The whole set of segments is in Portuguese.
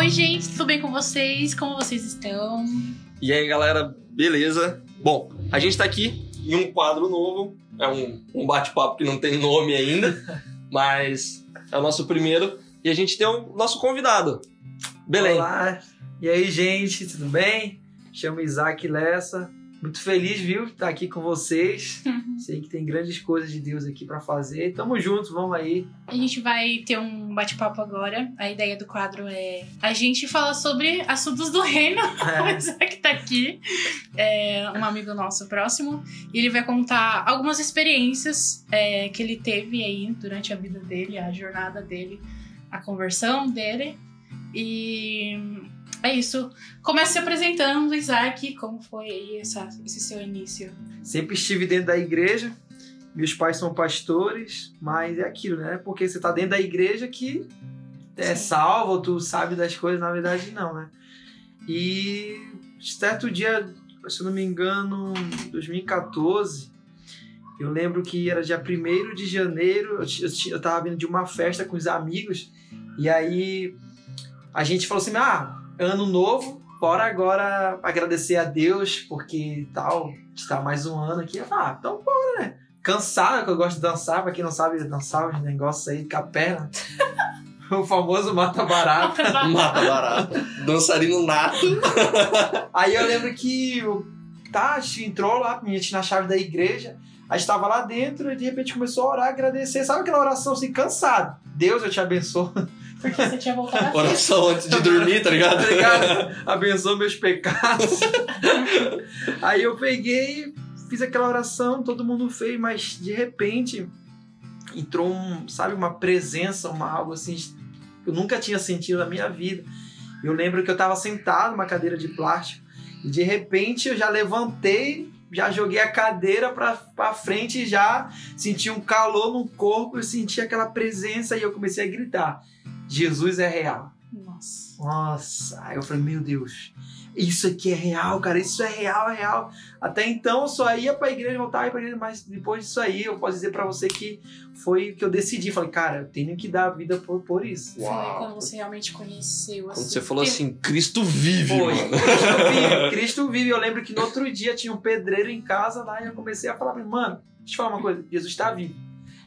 Oi, gente, tudo bem com vocês? Como vocês estão? E aí, galera, beleza? Bom, a gente tá aqui em um quadro novo. É um, um bate-papo que não tem nome ainda, mas é o nosso primeiro. E a gente tem o nosso convidado, Belém. Olá, e aí, gente, tudo bem? Chamo Isaac Lessa. Muito feliz, viu, estar aqui com vocês. Sei que tem grandes coisas de Deus aqui para fazer. Tamo juntos, vamos aí. A gente vai ter um bate-papo agora. A ideia do quadro é a gente falar sobre assuntos do reino. O É, Isaac tá aqui, é um amigo nosso próximo, e ele vai contar algumas experiências é, que ele teve aí durante a vida dele, a jornada dele, a conversão dele. E é isso. Comece se apresentando, Isaac, como foi aí essa- esse seu início? sempre estive dentro da igreja. Meus pais são pastores, mas é aquilo, né? Porque você tá dentro da igreja que é Sim. salvo, tu sabe das coisas, na verdade não, né? E certo dia, se eu não me engano, 2014, eu lembro que era dia 1 de janeiro, eu, ti- eu, ti- eu tava vindo de uma festa com os amigos, e aí a gente falou assim: ah, ano novo, bora agora agradecer a Deus, porque tal, está mais um ano aqui. Eu ah, então bora, né? Cansado, que eu gosto de dançar, pra quem não sabe, dançar os negócios aí com a perna. o famoso mata barato. Mata barato. Dançarino nato. Aí eu lembro que o Tati entrou lá, minha tinha na chave da igreja, aí estava lá dentro e de repente começou a orar, agradecer. Sabe aquela oração assim, cansado? Deus, eu te abençoo. Porque você tinha voltado a Oração antes de dormir, tá ligado? tá ligado? Abençoa meus pecados. Aí eu peguei, fiz aquela oração, todo mundo fez, mas de repente entrou um, sabe, uma presença, uma algo assim que eu nunca tinha sentido na minha vida. Eu lembro que eu tava sentado numa cadeira de plástico e de repente eu já levantei, já joguei a cadeira pra frente e já senti um calor no corpo, eu senti aquela presença e eu comecei a gritar: Jesus é real. Nossa. Nossa, aí eu falei, meu Deus, isso aqui é real, cara, isso é real, é real. Até então eu só ia pra igreja, voltava ia pra igreja, mas depois disso aí eu posso dizer pra você que foi que eu decidi. Falei, cara, eu tenho que dar a vida por, por isso. Foi Uau. quando você realmente conheceu Quando assim. você falou assim, Cristo vive, Foi. mano. Cristo vive, Cristo vive. Eu lembro que no outro dia tinha um pedreiro em casa lá e eu comecei a falar pra ele, mano, deixa eu te falar uma coisa, Jesus está vivo.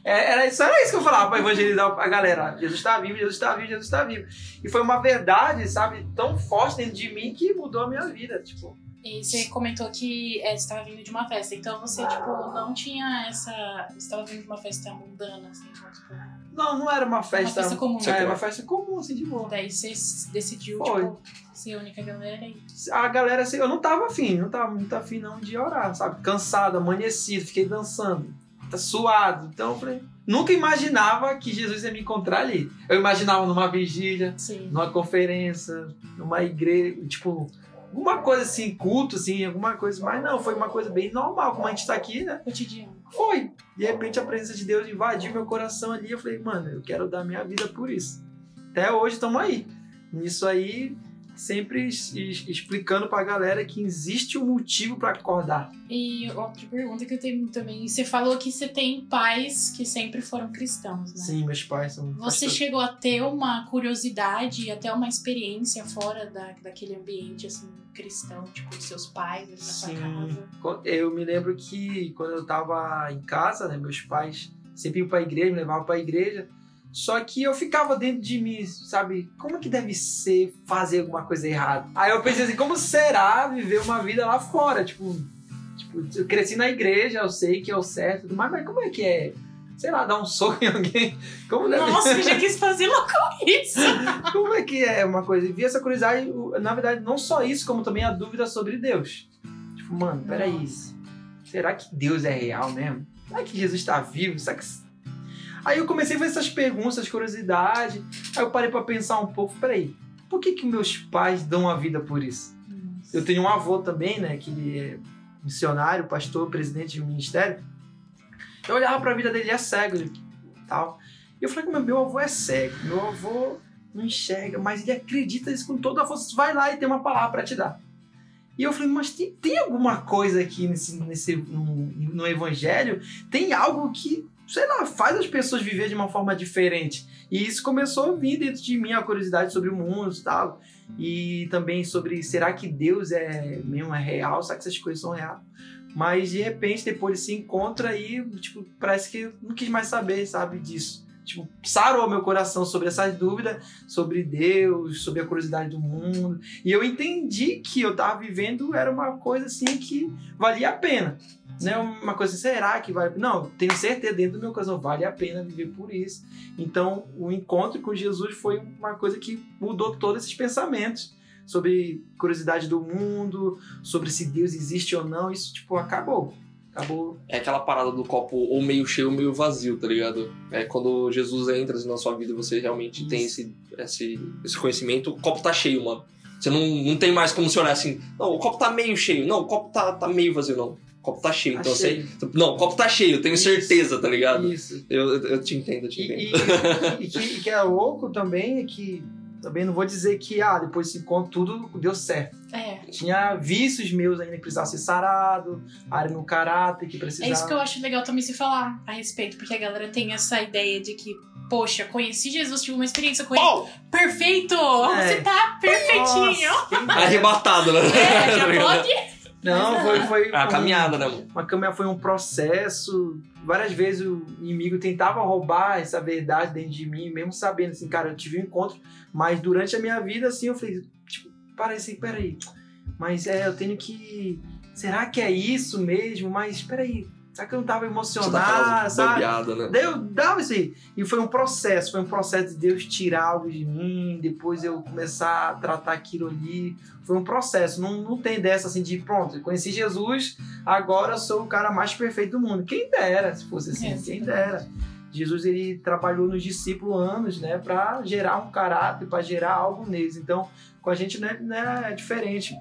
É, Era isso, era isso que eu falava pra evangelizar a galera. Jesus está vivo, Jesus está vivo, Jesus está vivo. E foi uma verdade, sabe, tão forte dentro de mim que mudou a minha vida. Tipo, E você comentou que é, você estava vindo de uma festa, então você, tipo, não tinha essa. Você estava vindo de uma festa mundana, assim, vamos supor. Não, não era uma festa. festa comum. É, era uma festa comum, assim, de boa. Daí você decidiu, Foi. tipo, ser a única galera e. A galera, assim, eu não tava afim, não tava muito afim não de orar, sabe? Cansado, amanhecido, fiquei dançando, tá suado. Então eu falei, nunca imaginava que Jesus ia me encontrar ali. Eu imaginava numa vigília, Sim. numa conferência, numa igreja, tipo, alguma coisa assim, culto, assim, alguma coisa. Mas não, foi uma coisa bem normal, como a gente tá aqui, né? Cotidiano. Foi. De repente a presença de Deus invadiu meu coração ali. Eu falei, mano, eu quero dar minha vida por isso. Até hoje estamos aí. Nisso aí, sempre explicando pra galera que existe um motivo pra acordar. E outra pergunta que eu tenho também. Você falou que você tem pais que sempre foram cristãos, né? Sim, meus pais são. Você pastores. chegou a ter uma curiosidade, até uma experiência fora da, daquele ambiente assim cristão, tipo dos seus pais, na sua Sim. casa? Qu- Eu me lembro que quando eu tava em casa, né, meus pais sempre iam pra igreja, me levavam pra igreja. Só que eu ficava dentro de mim, sabe? Como que deve ser fazer alguma coisa errada? Aí eu pensei assim, como será viver uma vida lá fora? Tipo, tipo eu cresci na igreja, eu sei que é o certo, mais, mas como é que é? Sei lá, dar um soco em alguém? Como deve Nossa, eu já quis fazer logo isso. como é que é uma coisa? E vi essa curiosidade, na verdade, não só isso, como também a dúvida sobre Deus. Tipo, mano, peraí. Nossa. Será que Deus é real mesmo? Será que Jesus está vivo? Será que... Aí eu comecei a fazer essas perguntas, essas curiosidades. Aí eu parei pra pensar um pouco, peraí, por que que meus pais dão a vida por isso? Nossa. Eu tenho um avô também, né, que ele é missionário, pastor, presidente de um ministério. Eu olhava pra vida dele, ele é cego ele, tal. E eu falei, como meu avô é cego, meu avô não enxerga, mas ele acredita nisso com toda a força. Vai lá e tem uma palavra pra te dar. E eu falei, mas tem, tem alguma coisa aqui nesse, nesse, no, no evangelho? Tem algo que sei lá, faz as pessoas viver de uma forma diferente. E isso começou a vir dentro de mim a curiosidade sobre o mundo e tal. E também sobre será que Deus é mesmo é real? Será que essas coisas são reais? Mas de repente, depois ele se encontra e, tipo, parece que não quis mais saber, sabe, disso. Tipo, sarou meu coração sobre essas dúvidas, sobre Deus, sobre a curiosidade do mundo. E eu entendi que eu tava vivendo era uma coisa assim que valia a pena. Né? Uma coisa, será que vale? Não, tenho certeza dentro do meu coração, vale a pena viver por isso. Então, o encontro com Jesus foi uma coisa que mudou todos esses pensamentos sobre curiosidade do mundo, sobre se Deus existe ou não. Isso, tipo, acabou. Acabou. É aquela parada do copo ou meio cheio ou meio vazio, tá ligado? É quando Jesus entra na sua vida você realmente Isso. tem esse, esse, esse conhecimento, o copo tá cheio, mano. Você não, não tem mais como se olhar assim, não, o copo tá meio cheio, não, o copo tá, tá meio vazio, não. O copo tá cheio. Tá então cheio. você. Não, o copo tá cheio, eu tenho Isso. certeza, tá ligado? Isso. Eu, eu, te entendo, eu te E, entendo. e, e que, e que é louco também é que também não vou dizer que ah, depois desse encontro tudo deu certo. É. Tinha vícios meus ainda que precisavam ser sarado, área no caráter que precisava. É isso que eu acho legal também se falar a respeito, porque a galera tem essa ideia de que, poxa, conheci Jesus, tive uma experiência com ele. Pau! Perfeito! É. Você tá perfeitinho! Nossa. Arrebatado, né? É, Tá já ligado? pode. Não, foi, foi a um- caminhada, né? Uma caminhada foi um processo. Várias vezes o inimigo tentava roubar essa verdade dentro de mim, mesmo sabendo, assim, cara, eu tive um encontro, mas durante a minha vida, assim, eu falei, tipo, assim, peraí, mas é, eu tenho que. Será que é isso mesmo? Mas peraí, será que eu não tava Você dá emocionado, sabe? bobeada, né? Daí eu dava isso aí. E foi um processo, foi um processo de Deus tirar algo de mim, depois eu começar a tratar aquilo ali. Foi um processo, não, não tem dessa assim de pronto, eu conheci Jesus, agora eu sou o cara mais perfeito do mundo. Quem dera, se fosse assim, É, quem dera. Jesus ele trabalhou nos discípulos anos, né, para gerar um caráter, para gerar algo neles. Então, com a gente não é, não é diferente.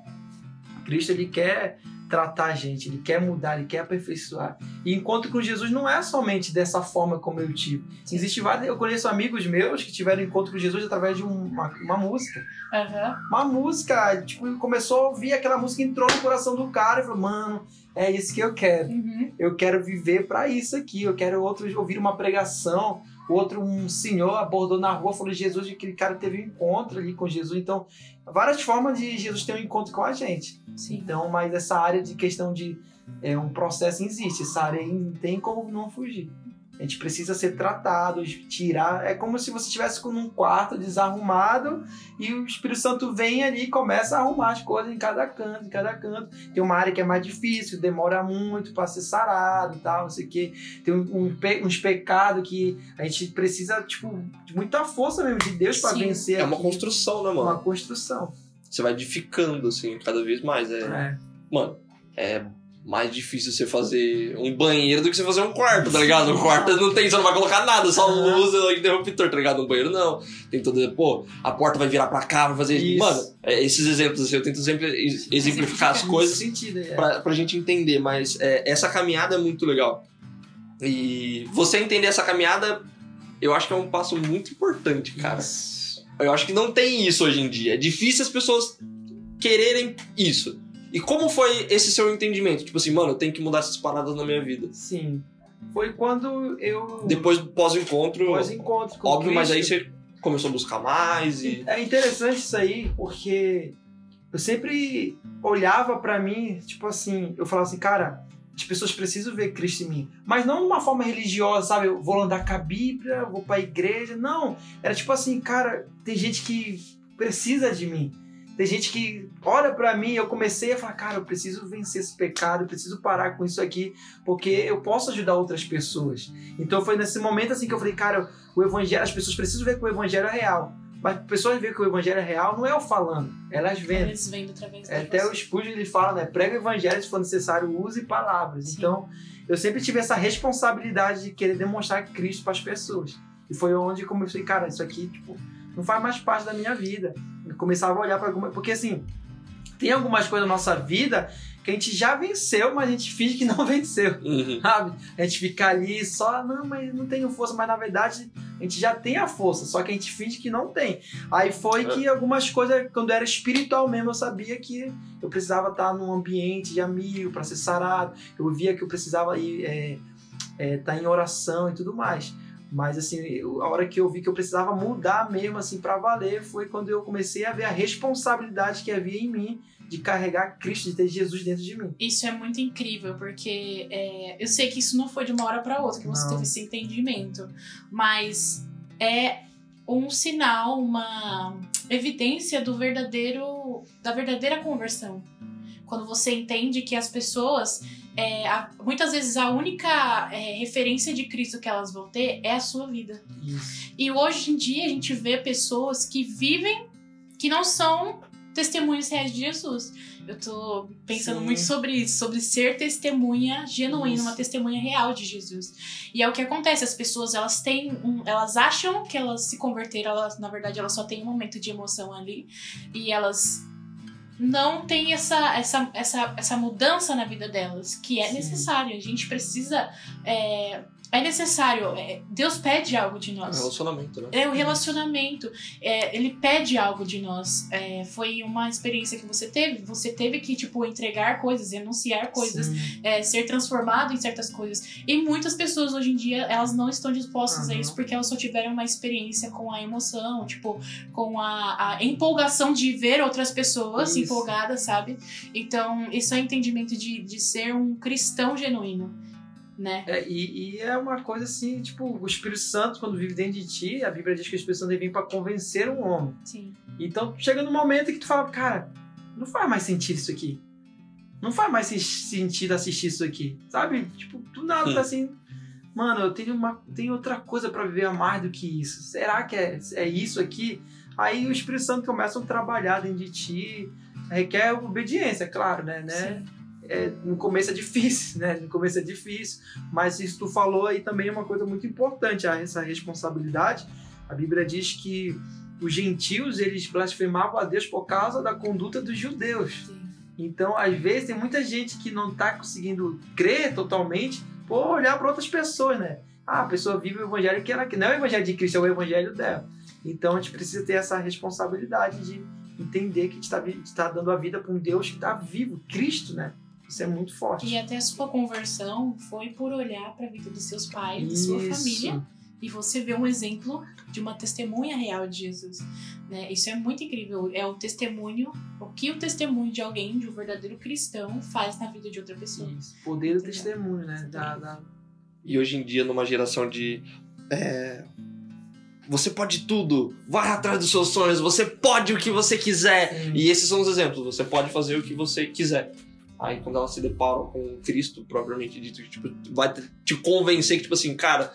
Cristo ele quer tratar a gente, ele quer mudar, ele quer aperfeiçoar. E encontro com Jesus não é somente dessa forma como eu tive. Existe vários, eu conheço amigos meus que tiveram encontro com Jesus através de um- uma, uma música. Aham. Uma música, tipo, começou a ouvir aquela música, entrou no coração do cara e falou: "Mano, é isso que eu quero. Uhum. Eu quero viver para isso aqui. Eu quero outro ouvir uma pregação, outro um senhor abordou na rua, falou de Jesus, e aquele cara teve um encontro ali com Jesus. Então, várias formas de Jesus ter um encontro com a gente. Sim. Então, mas essa área de questão de é, um processo existe, essa área aí não tem como não fugir. A gente precisa ser tratado, tirar. É como se você estivesse com um quarto desarrumado e o Espírito Santo vem ali e começa a arrumar as coisas em cada canto, em cada canto. Tem uma área que é mais difícil, demora muito para ser sarado e tal, não sei o quê. Tem um, um uns pecados que a gente precisa, tipo, de muita força mesmo de Deus para vencer. É uma aquilo. construção, né, mano? Uma construção. Você vai edificando, assim, cada vez mais. É, É. Mano, é mais difícil você fazer um banheiro do que você fazer um quarto, tá ligado? Um quarto não tem, você não vai colocar nada, só luz e interruptor, tá ligado? Um banheiro não. Tem todo. Pô, a porta vai virar pra cá, vai fazer. Isso. Mano, é, esses exemplos, assim, eu tento sempre ex- exemplificar as coisas sentido, é. pra, pra gente entender, mas é, essa caminhada é muito legal. E você entender essa caminhada, eu acho que é um passo muito importante, cara. Eu acho que não tem isso hoje em dia. É difícil as pessoas quererem isso. E como foi esse seu entendimento? Tipo assim, mano, eu tenho que mudar essas paradas na minha vida. Sim. Foi quando eu. Depois, pós-encontro, pós-encontro com óbvio, mas aí você começou a buscar mais e... É interessante isso aí, porque eu sempre olhava pra mim, tipo assim, eu falava assim, cara, as pessoas precisam ver Cristo em mim. Mas não de uma forma religiosa, sabe? Eu vou andar com a Bíblia, vou pra igreja. Não. Era tipo assim, cara, tem gente que precisa de mim. Tem gente que olha pra mim eu comecei a falar, cara, eu preciso vencer esse pecado, eu preciso parar com isso aqui, porque eu posso ajudar outras pessoas. Então foi nesse momento assim que eu falei, cara, o evangelho, as pessoas precisam ver que o evangelho é real. Mas as pessoas veem que o evangelho é real, não é eu falando, elas vendo. Eles vêm através da É, até o. Spurgeon ele fala, né? Prega o evangelho se for necessário, use palavras. Sim. Então, eu sempre tive essa responsabilidade de querer demonstrar Cristo para as pessoas. E foi onde eu comecei, cara, isso aqui, tipo, não faz mais parte da minha vida. Começava a olhar para alguma. Porque assim, tem algumas coisas na nossa vida que a gente já venceu, mas a gente finge que não venceu Uhum. sabe? A gente fica ali só, não, mas não tenho força, mas na verdade a gente já tem a força, só que a gente finge que não tem. Aí foi que algumas coisas, quando era espiritual mesmo, eu sabia que eu precisava estar num ambiente de amigo para ser sarado. Eu via que eu precisava ir, é, é, tá em oração e tudo mais. Mas assim, eu- a hora que eu vi que eu precisava mudar mesmo assim para valer foi quando eu comecei a ver a responsabilidade que havia em mim de carregar Cristo, de ter Jesus dentro de mim. Isso é muito incrível, porque é, eu sei que isso não foi de uma hora para outra que você Não. teve esse entendimento, mas é um sinal, uma evidência do verdadeiro, da verdadeira conversão. Quando você entende que as pessoas, é, a- muitas vezes a única é, referência de Cristo que elas vão ter é a sua vida. Isso. E hoje em dia a gente vê pessoas que vivem que não são testemunhas reais de Jesus. Eu tô pensando Sim. muito sobre isso, sobre ser testemunha genuína, Isso. uma testemunha real de Jesus. E é o que acontece, as pessoas elas têm, um, elas acham que elas se converteram, elas na verdade elas só têm um momento de emoção ali e elas não têm essa, essa, essa, essa mudança na vida delas, que é Sim. necessária. A gente precisa. É, é necessário. é, Deus pede algo de É nós. relacionamento, né? É o relacionamento. É, ele pede algo de nós. É, foi uma experiência que você teve. Você teve que, tipo, entregar coisas, renunciar coisas, é, ser transformado em certas coisas. E muitas pessoas hoje em dia, elas não estão dispostas a Aham. isso porque elas só tiveram uma experiência com a emoção, tipo, com a, a empolgação de ver outras pessoas Isso. empolgadas, sabe? Então, isso é entendimento de, de ser um cristão genuíno, né? É, e, e é uma coisa assim, tipo, o Espírito Santo, quando vive dentro de ti, a Bíblia diz que o Espírito Santo vem para convencer um homem. Sim. Então chega no momento que tu fala, cara, não faz mais sentido isso aqui. Não faz mais sen- sentido assistir isso aqui. Sabe? Tipo, do nada Hum. tá assim. Mano, eu tenho, uma, tenho outra coisa pra viver a mais do que isso. Será que é, é isso aqui? Aí o Espírito Santo começa a trabalhar dentro de ti. Requer obediência, claro, né? né? É, no começo é difícil, né? No começo é difícil, mas isso tu falou aí também é uma coisa muito importante, a- essa responsabilidade. A Bíblia diz que os gentios eles blasfemavam a Deus por causa da conduta dos judeus. Sim. Então, às vezes, tem muita gente que não está conseguindo crer totalmente por olhar para outras pessoas, né? Ah, a pessoa vive o evangelho que ela que não é o evangelho de Cristo, é o evangelho dela. Então, a gente precisa ter essa responsabilidade de entender que a gente está tá dando a vida para um Deus que está vivo, Cristo, né? Isso é muito forte. E até a sua conversão foi por olhar para a vida dos seus pais, da sua Isso. família, e você vê um exemplo de uma testemunha real de Jesus. Né? Isso é muito incrível. É o testemunho, o que o testemunho de alguém, de um verdadeiro cristão, faz na vida de outra pessoa. Isso. Poder do testemunho, né? Da, da... E hoje em dia, numa geração de. é, você pode tudo, vai atrás dos seus sonhos, você pode o que você quiser. Sim. E esses são os exemplos, você pode fazer o que você quiser. Aí quando ela se depara com Cristo, propriamente dito, que, tipo, vai te- convencer que, tipo assim, cara,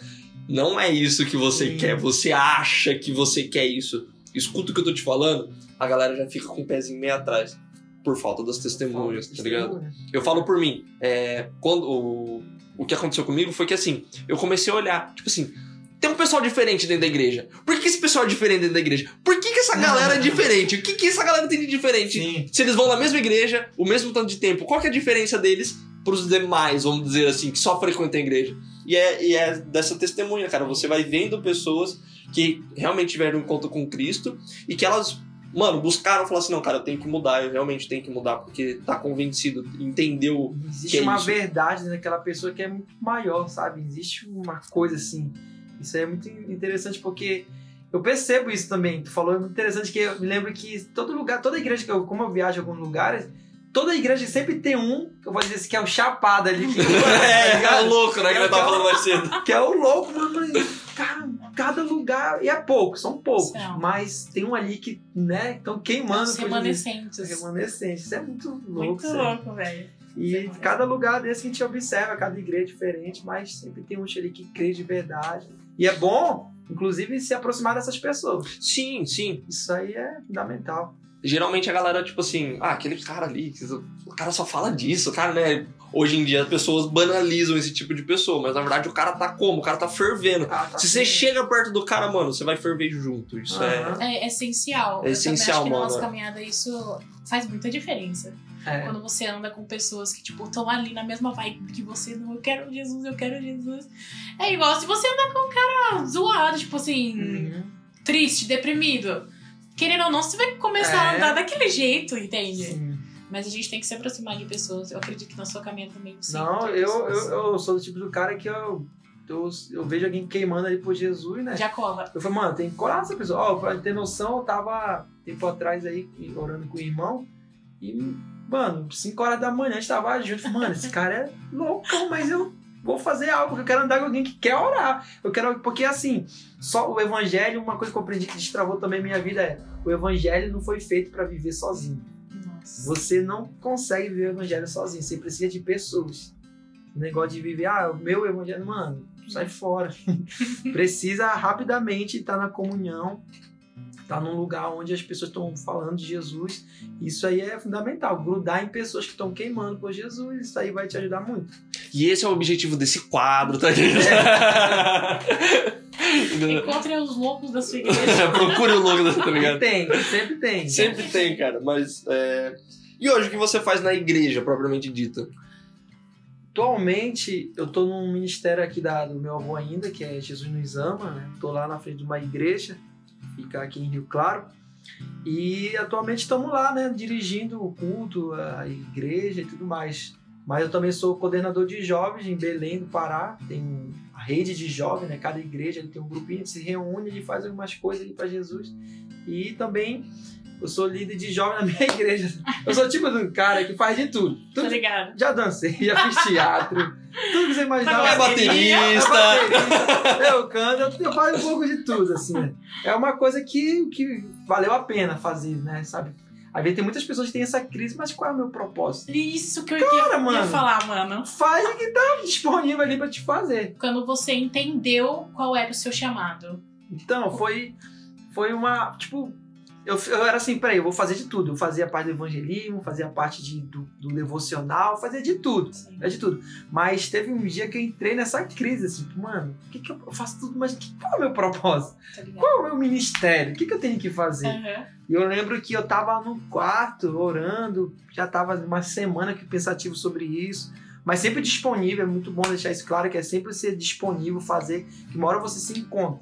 não é isso que você Sim. quer, você acha que você quer isso. Escuta o que eu tô te falando, a galera já fica com o pezinho meio atrás. Por falta das testemunhas, tá ligado? Eu falo por mim. É, quando o, o que aconteceu comigo foi que assim, eu comecei a olhar, tipo assim, tem um pessoal diferente dentro da igreja. Por que esse pessoal é diferente dentro da igreja? Por que, que essa galera é diferente? O que, que essa galera tem de diferente? Sim. Se eles vão na mesma igreja, o mesmo tanto de tempo, qual que é a diferença deles pros demais, vamos dizer assim, que só frequentam a igreja? E é, e é dessa testemunha, cara. Você vai vendo pessoas que realmente tiveram um encontro com Cristo e que elas, mano, buscaram falar assim: não, cara, eu tenho que mudar, eu realmente tenho que mudar, porque tá convencido, entendeu Existe é uma isso? verdade naquela pessoa que é muito maior, sabe? Existe uma coisa assim. Isso é muito interessante porque eu percebo isso também. Tu falou é muito interessante que eu me lembro que todo lugar, toda igreja que eu, como eu viajo em alguns lugares, toda igreja sempre tem um, que eu vou dizer assim, que é o chapado ali. Que, tá É, é ligado? o louco, né? Que nós tava falando mais cedo. que é o louco, mano. Cara, cada lugar. E é pouco, são poucos. São. Mas tem um ali que, né, estão queimando. Os por dizer- remanescentes. Remanescentes. Isso é muito louco. Muito sério. louco, velho. E cada lugar desse que a gente observa, cada igreja é diferente, mas sempre tem um ali que crê de verdade. E é bom, inclusive, se aproximar dessas pessoas. Sim, sim. Isso aí é fundamental. Geralmente a galera, tipo assim, ah, aquele cara ali, o cara só fala disso, o cara, né? Hoje em dia as pessoas banalizam esse tipo de pessoa, mas na verdade o cara tá como? O cara tá fervendo. Ah, tá Se você chega perto do cara, mano, você vai ferver junto. Isso Aham. É essencial. É essencial, eu acho que na mano. nossa caminhada isso faz muita diferença. É. Quando você anda com pessoas que, tipo, estão ali na mesma vibe que você, não, eu quero Jesus, eu quero Jesus. É igual se você andar com um cara zoado, tipo assim, Uhum. triste, deprimido. Querendo ou não, você vai começar a É. andar daquele jeito, entende? Sim. Mas a gente tem que se aproximar de pessoas. Eu acredito que na sua caminhada também você Não, eu, eu, eu sou do tipo do cara que eu, eu, eu vejo alguém queimando ali por Jesus, né? Já cola. Eu falei, mano, tem que colar essa pessoa. Ó, pra ter noção, eu tava tempo atrás aí orando com o irmão e, mano, 5 horas da manhã a gente tava junto. Mano, esse cara é loucão, mas eu vou fazer algo, porque eu quero andar com alguém que quer orar. Eu quero, porque assim, só o evangelho, uma coisa que eu aprendi que destravou também minha vida é, o evangelho não foi feito pra viver sozinho. Nossa. Você não consegue viver o evangelho sozinho, você precisa de pessoas. O negócio de viver, ah, o meu evangelho, mano, sai fora. precisa rapidamente estar na comunhão, estar num lugar onde as pessoas estão falando de Jesus. Isso aí é fundamental, grudar em pessoas que estão queimando por Jesus, isso aí vai te ajudar muito. E esse é o objetivo desse quadro, tá ligado? Encontrem os loucos da sua igreja. Procure o logo, tá ligado? Tem, sempre tem. Sempre tem, cara, mas. é, E hoje o que você faz na igreja, propriamente dita? Atualmente, eu tô num ministério aqui da, do meu avô ainda, que é Jesus nos ama, né? Tô lá na frente de uma igreja, fica aqui em Rio Claro. E atualmente estamos lá, né? Dirigindo o culto, a igreja e tudo mais. Mas eu também sou coordenador de jovens em Belém do Pará. Tem a rede de jovens, né? Cada igreja tem um grupinho, se reúne, ele faz algumas coisas ali para Jesus. E também eu sou líder de jovens na minha igreja. Eu sou tipo do cara que faz de tudo. Tá tudo ligado? já dancei, já fiz teatro, tudo que você imaginar. É Eu baterista. baterista, eu canto, eu- eu faço um pouco de tudo, assim. né? É uma coisa que, que valeu a pena fazer, né, sabe? Às vezes tem muitas pessoas que têm essa crise, mas qual é o meu propósito? Isso que eu Cara, ia, ia mano. falar, mano. Faz o que tá disponível ali pra te fazer. Quando você entendeu qual era o seu chamado. Então, foi, foi uma, tipo... Eu, eu era assim, peraí, eu vou fazer de tudo. Eu fazia parte do evangelismo, fazia parte de, do, do devocional, fazia de tudo. É de tudo. Mas teve um dia que eu entrei nessa crise, assim, tipo, mano, o que, que eu eu faço tudo, mas que, qual é o meu propósito? Tá? Qual é o meu ministério? O que, que eu tenho que fazer? Aham. E eu lembro que eu tava no quarto orando, já tava uma semana que pensativo sobre isso, mas sempre disponível, é muito bom deixar isso claro, que é sempre ser disponível, fazer, que uma hora você se encontra.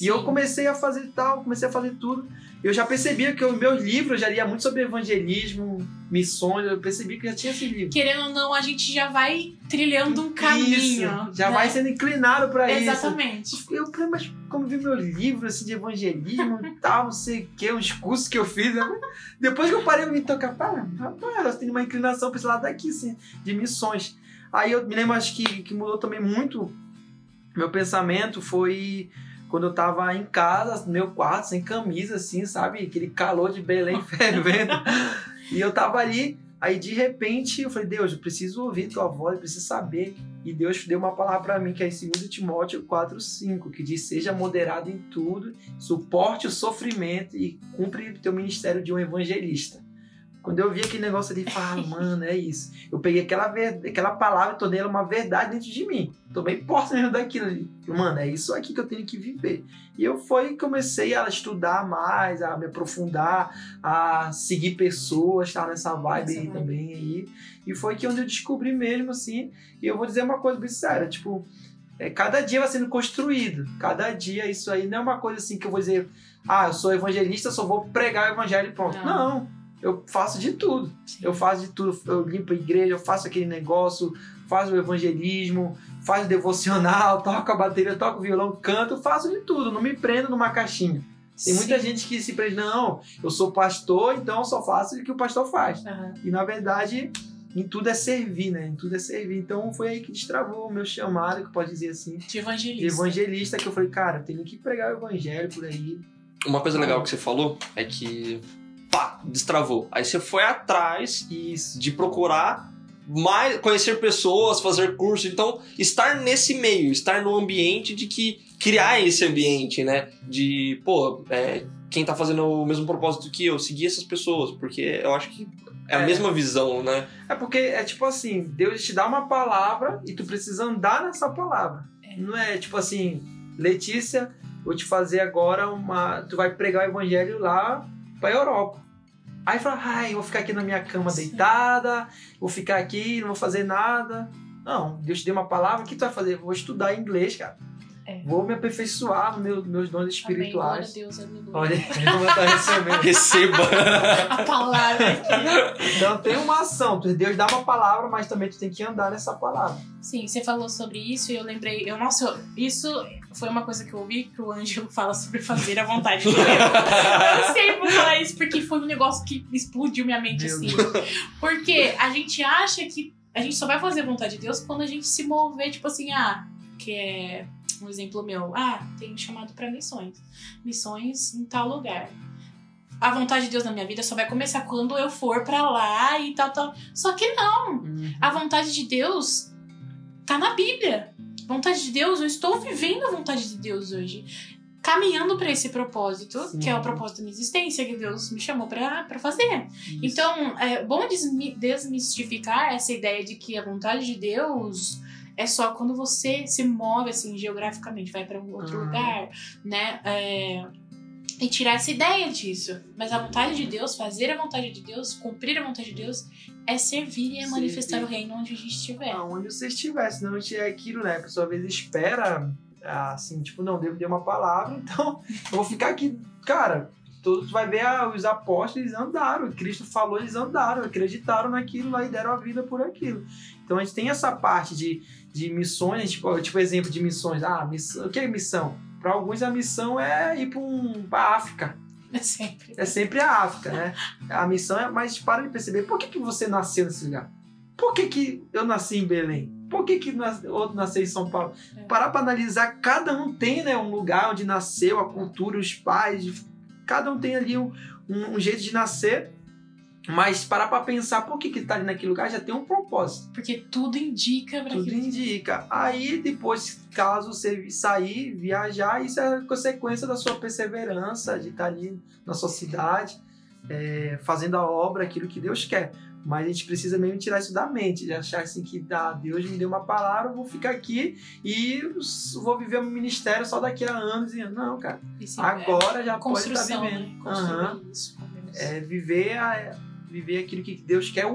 E eu Sim. comecei a fazer tal, comecei a fazer tudo. Eu já percebia que os meus livros já lia muito sobre evangelismo, missões, eu percebi que já tinha esse livro. Querendo ou não, a gente já vai trilhando um caminho. Isso, já né? vai sendo inclinado para isso. Exatamente. Eu falei, mas como vi meu livro assim, de evangelismo e tal, não sei o que, uns cursos que eu fiz. né? Depois que eu parei, eu me tocar, pá, rapaz, eu tenho uma inclinação para esse lado daqui, assim, de missões. Aí eu me lembro, acho que, que mudou também muito meu pensamento foi quando eu tava em casa, no meu quarto, sem camisa, assim, sabe? Aquele calor de Belém fervendo. e eu tava ali, aí de repente eu falei, Deus, eu preciso ouvir tua voz, eu preciso saber. E Deus deu uma palavra para mim, que é em 2 Timóteo 4,5, que diz: Seja moderado em tudo, suporte o sofrimento e cumpre o teu ministério de um evangelista. Quando eu vi aquele negócio ali, falei, ah, mano, é isso. Eu peguei aquela, ver- aquela palavra e tornei ela uma verdade dentro de mim. Tomei posse mesmo daquilo ali. Mano, é isso aqui que eu tenho que viver. E eu fui comecei a estudar mais, a me aprofundar, a seguir pessoas, estar nessa vibe aí também aí. E foi que onde eu descobri mesmo, assim. E eu vou dizer uma coisa bem séria, tipo, é, cada dia vai sendo construído. Cada dia isso aí não é uma coisa assim que eu vou dizer, ah, eu sou evangelista, só vou pregar o evangelho e pronto. Não. Não. Eu faço de tudo. Eu faço de tudo. Eu limpo a igreja, eu faço aquele negócio, faço o evangelismo, faço o devocional, toco a bateria, toco o violão, canto, faço de tudo. Não me prendo numa caixinha. Tem muita Sim. gente que se prende, não, eu sou pastor, então eu só faço o que o pastor faz. Aham. E na verdade, em tudo é servir, né? Em tudo é servir. Então foi aí que destravou o meu chamado, que pode dizer assim, De de evangelista. evangelista, que eu falei, cara, eu tenho que pregar o evangelho por aí. Uma coisa legal que você falou é que, pá, destravou. Aí você foi atrás Isso. de procurar mais conhecer pessoas, fazer curso, então estar nesse meio, estar no ambiente de que criar esse ambiente, né? De, pô, é, quem tá fazendo o mesmo propósito que eu, seguir essas pessoas, porque eu acho que é a É. mesma visão, né? É porque é tipo assim, Deus te dá uma palavra e tu precisa andar nessa palavra. É. Não é tipo assim, Letícia, vou te fazer agora uma. Tu vai pregar o evangelho lá pra Europa. Aí fala, ai, eu vou ficar aqui na minha cama deitada, vou ficar aqui, não vou fazer nada. Não, Deus te deu uma palavra, o que tu vai fazer? Eu vou estudar inglês, cara. É. Vou me aperfeiçoar nos meus, meus dons Amém. Glória a espirituais. Deus, aleluia. Olha, eu vou estar recebendo. Receba. A palavra aqui. Então tem uma ação. Deus dá uma palavra, mas também tu tem que andar nessa palavra. Sim, você falou sobre isso e eu lembrei. Eu, nossa, eu- isso foi uma coisa que eu ouvi que o Ângelo fala sobre fazer a vontade de Deus. Eu não sei falar isso, porque foi um negócio que explodiu minha mente Meu assim. Porque a gente acha que a gente só vai fazer a vontade de Deus quando a gente se mover, tipo assim, ah, que é um exemplo meu. Ah, tenho chamado pra missões. Missões em tal lugar. A vontade de Deus na minha vida só vai começar quando eu for pra lá e tal, tal. Só que não. A vontade de Deus tá na Bíblia. Vontade de Deus, eu estou vivendo a vontade de Deus hoje. Caminhando pra esse propósito, Sim. que é o propósito da minha existência, que Deus me chamou pra pra fazer. Isso. Então, é bom desmi- desmistificar essa ideia de que a vontade de Deus é só quando você se move assim geograficamente, vai pra um outro Aham. lugar, né? É, e tirar essa ideia disso. Mas a vontade de Deus, fazer a vontade de Deus, cumprir a vontade de Deus, é servir e é manifestar o reino onde a gente estiver. Aonde você estiver, senão a gente é aquilo, né? A pessoa às vezes espera, assim, tipo, não, Deus deu uma palavra, então eu vou ficar aqui. Cara, tu, tu vai ver ah, os apóstolos, eles andaram, Cristo falou, eles andaram, acreditaram naquilo lá e deram a vida por aquilo. Então a gente tem essa parte de, de missões, tipo, tipo exemplo de missões. Ah, missão, o que é missão? Para alguns a missão é ir para um, a África. É sempre. É sempre a África, né? A missão é, mas para de perceber, por que, que você nasceu nesse lugar? Por que, que eu nasci em Belém? Por que, que outro nasceu em São Paulo? É. Parar para analisar, cada um tem né, um lugar onde nasceu, a cultura, os pais, cada um tem ali um, um- um jeito de nascer, mas parar para pensar por que, que tá ali naquele lugar já tem um propósito. Porque tudo indica pra Tudo indica. Aí depois, caso você sair, viajar, isso é consequência da sua perseverança, de estar ali na sua cidade, é, fazendo a obra, aquilo que Deus quer. Mas a gente precisa mesmo tirar isso da mente, de achar assim que ah, Deus me deu uma palavra, eu vou ficar aqui e vou viver um ministério só daqui a anos e. Não, cara. Esse- Agora é, já pode estar vivendo. né? Isso com Deus. É viver, a- viver aquilo que Deus quer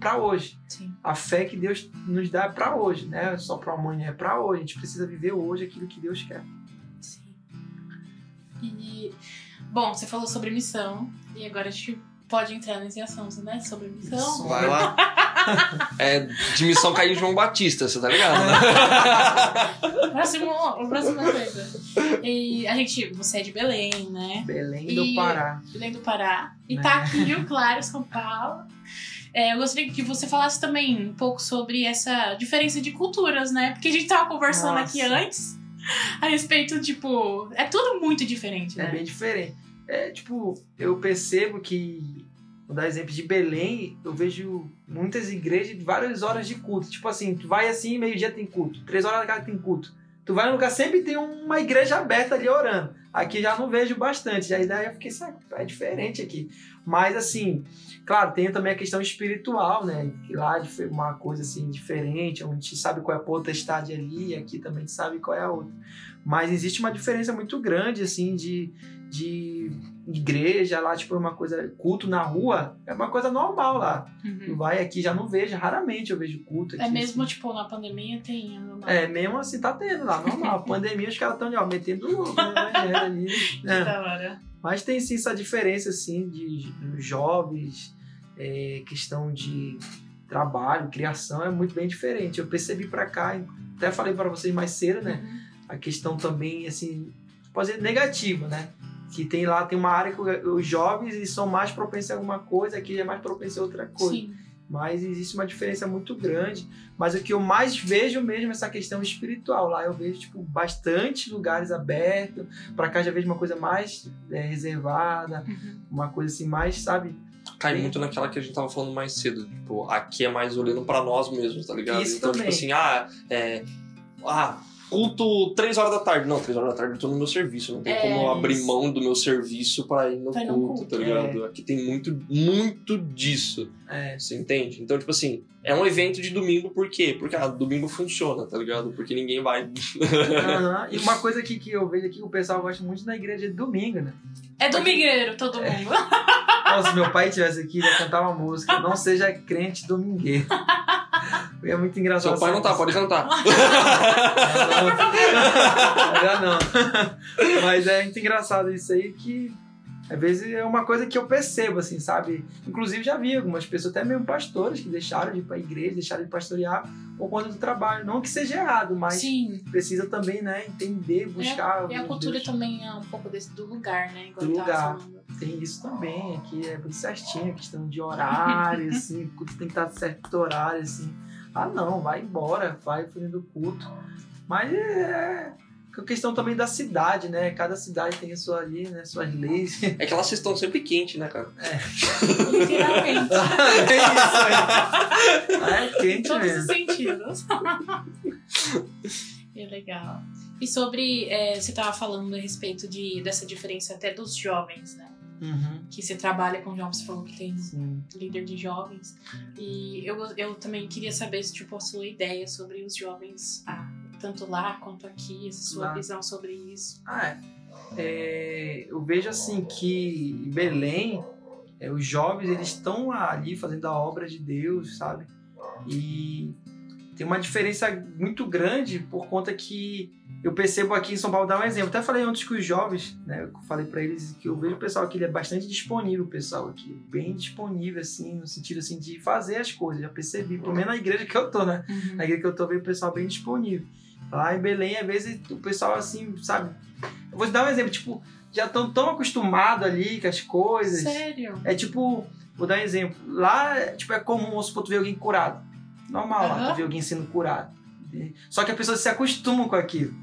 para hoje Sim. a fé que Deus nos dá é para hoje, né? Só para amanhã, é para hoje. A gente precisa viver hoje aquilo que Deus quer. Sim. E, bom, você falou sobre missão, e agora a gente pode entrar nesse assunto, né? Sobre missão. Vai lá. É de missão cair João Batista, você tá ligado, né? Próximo, próxima coisa. E a gente, você é de Belém, né? Belém E- do Pará. Belém do Pará. E tá aqui em Rio Claro, São Paulo. É, eu gostaria que você falasse também um pouco sobre essa diferença de culturas, né? Porque a gente tava conversando Nossa. aqui antes a respeito, tipo, é tudo muito diferente, É né? bem diferente. É tipo, eu percebo que, vou dar exemplo de Belém, eu vejo muitas igrejas de várias horas de culto. Tipo assim, tu vai assim, meio-dia tem culto, três horas da tarde tem culto. Tu vai num lugar, sempre tem uma igreja aberta ali orando. Aqui já não vejo bastante. Aí daí eu fiquei, sabe, é diferente aqui. Mas assim, claro, tem também a questão espiritual, né? Que lá foi uma coisa assim diferente, onde a gente sabe qual é a potestade ali, e aqui também sabe qual é a outra. Mas existe uma diferença muito grande, assim, de, de igreja lá, tipo, uma coisa, culto na rua, é uma coisa normal lá. Uhum. Tu vai aqui, já não vejo, raramente eu vejo culto aqui. É mesmo, assim. tipo, na pandemia tem. uma- É, mesmo assim tá tendo lá, normal. Pandemia, os caras estão, ó, metendo no evangelho ali. Que né? da hora. Mas tem sim essa diferença, assim, de jovens, é, questão de trabalho, criação, é muito bem diferente. Eu percebi pra cá, até falei para vocês mais cedo, né? Uhum. A questão também, assim, pode ser negativa, né? Que tem lá, tem uma área que os jovens eles são mais propensos a alguma coisa, aqui é mais propenso a outra coisa. Sim. Mas existe uma diferença muito grande. Mas o que eu mais vejo mesmo é essa questão espiritual. Lá eu vejo, tipo, bastante lugares abertos. Pra cá já vejo uma coisa mais é, reservada, Uhum. uma coisa assim mais, sabe? Cai muito naquela que a gente tava falando mais cedo. Tipo, aqui é mais olhando pra nós mesmos, tá ligado? Isso então, também. tipo assim, ah, é. Ah, culto 3 horas da tarde. Não, 3 horas da tarde eu tô no meu serviço. Não tem É, como eu abrir isso. mão do meu serviço pra ir no culto, culto, tá ligado? Aqui tem muito, muito disso. É, Você entende? Então, tipo assim, é um evento de domingo, por quê? Porque ah, domingo funciona, tá ligado? Porque ninguém vai. aham. E uma coisa aqui que eu vejo aqui, o pessoal gosta muito na igreja de domingo, né? É domingueiro, todo mundo. Então, se meu pai estivesse aqui, ele ia cantar uma música. Não seja crente domingueiro. É muito engraçado. Seu pai não tá, pode cantar. Ainda não. Mas é muito engraçado isso aí que às vezes é uma coisa que eu percebo, assim, sabe? Inclusive já vi algumas pessoas, até mesmo pastores, que deixaram de ir pra igreja, deixaram de pastorear por conta do trabalho. Não que seja errado, mas Sim. precisa também, né, entender, buscar. E a cultura Deus. também é um pouco desse, do lugar, né? Igual Do lugar. falando. Tem isso também, aqui é bem certinho, a questão de horário, assim, tem que estar certo horário, assim. Ah, não, vai embora, vai fazendo o culto. Mas é a questão também da cidade, né? Cada cidade tem a sua ali, né? Suas leis. É que vocês estão sempre quente, né, cara? Literalmente. é isso aí. É em quente todos os mesmo. sentidos. é legal. E sobre. é, você estava falando a respeito de, dessa diferença até dos jovens, né? Uhum. Que você trabalha com jovens, você falou que tem Sim. líder de jovens. E eu, eu também queria saber se tipo, a sua ideia sobre os jovens, ah, tanto lá quanto aqui, essa sua Lá. visão sobre isso. Ah, é. É, eu vejo assim que em Belém, é, os jovens eles estão ali fazendo a obra de Deus, sabe? E tem uma diferença muito grande por conta que eu percebo aqui em São Paulo, dar um exemplo. Até falei antes que os jovens, né? Eu falei pra eles que eu vejo o pessoal aqui, ele é bastante disponível, o pessoal aqui, bem disponível, assim, no sentido assim de fazer as coisas. Já percebi, pelo menos na igreja que eu tô, né? Na igreja que eu tô, vejo o pessoal bem disponível. Lá em Belém, às vezes, o pessoal, assim, sabe? Eu vou te dar um exemplo, tipo, já estão tão acostumados ali com as coisas. Sério? É tipo, vou dar um exemplo. Lá, tipo, é comum, vamos supor, tu ver alguém curado. Normal lá, Aham. tu ver alguém sendo curado. Só que as pessoas se acostumam com aquilo.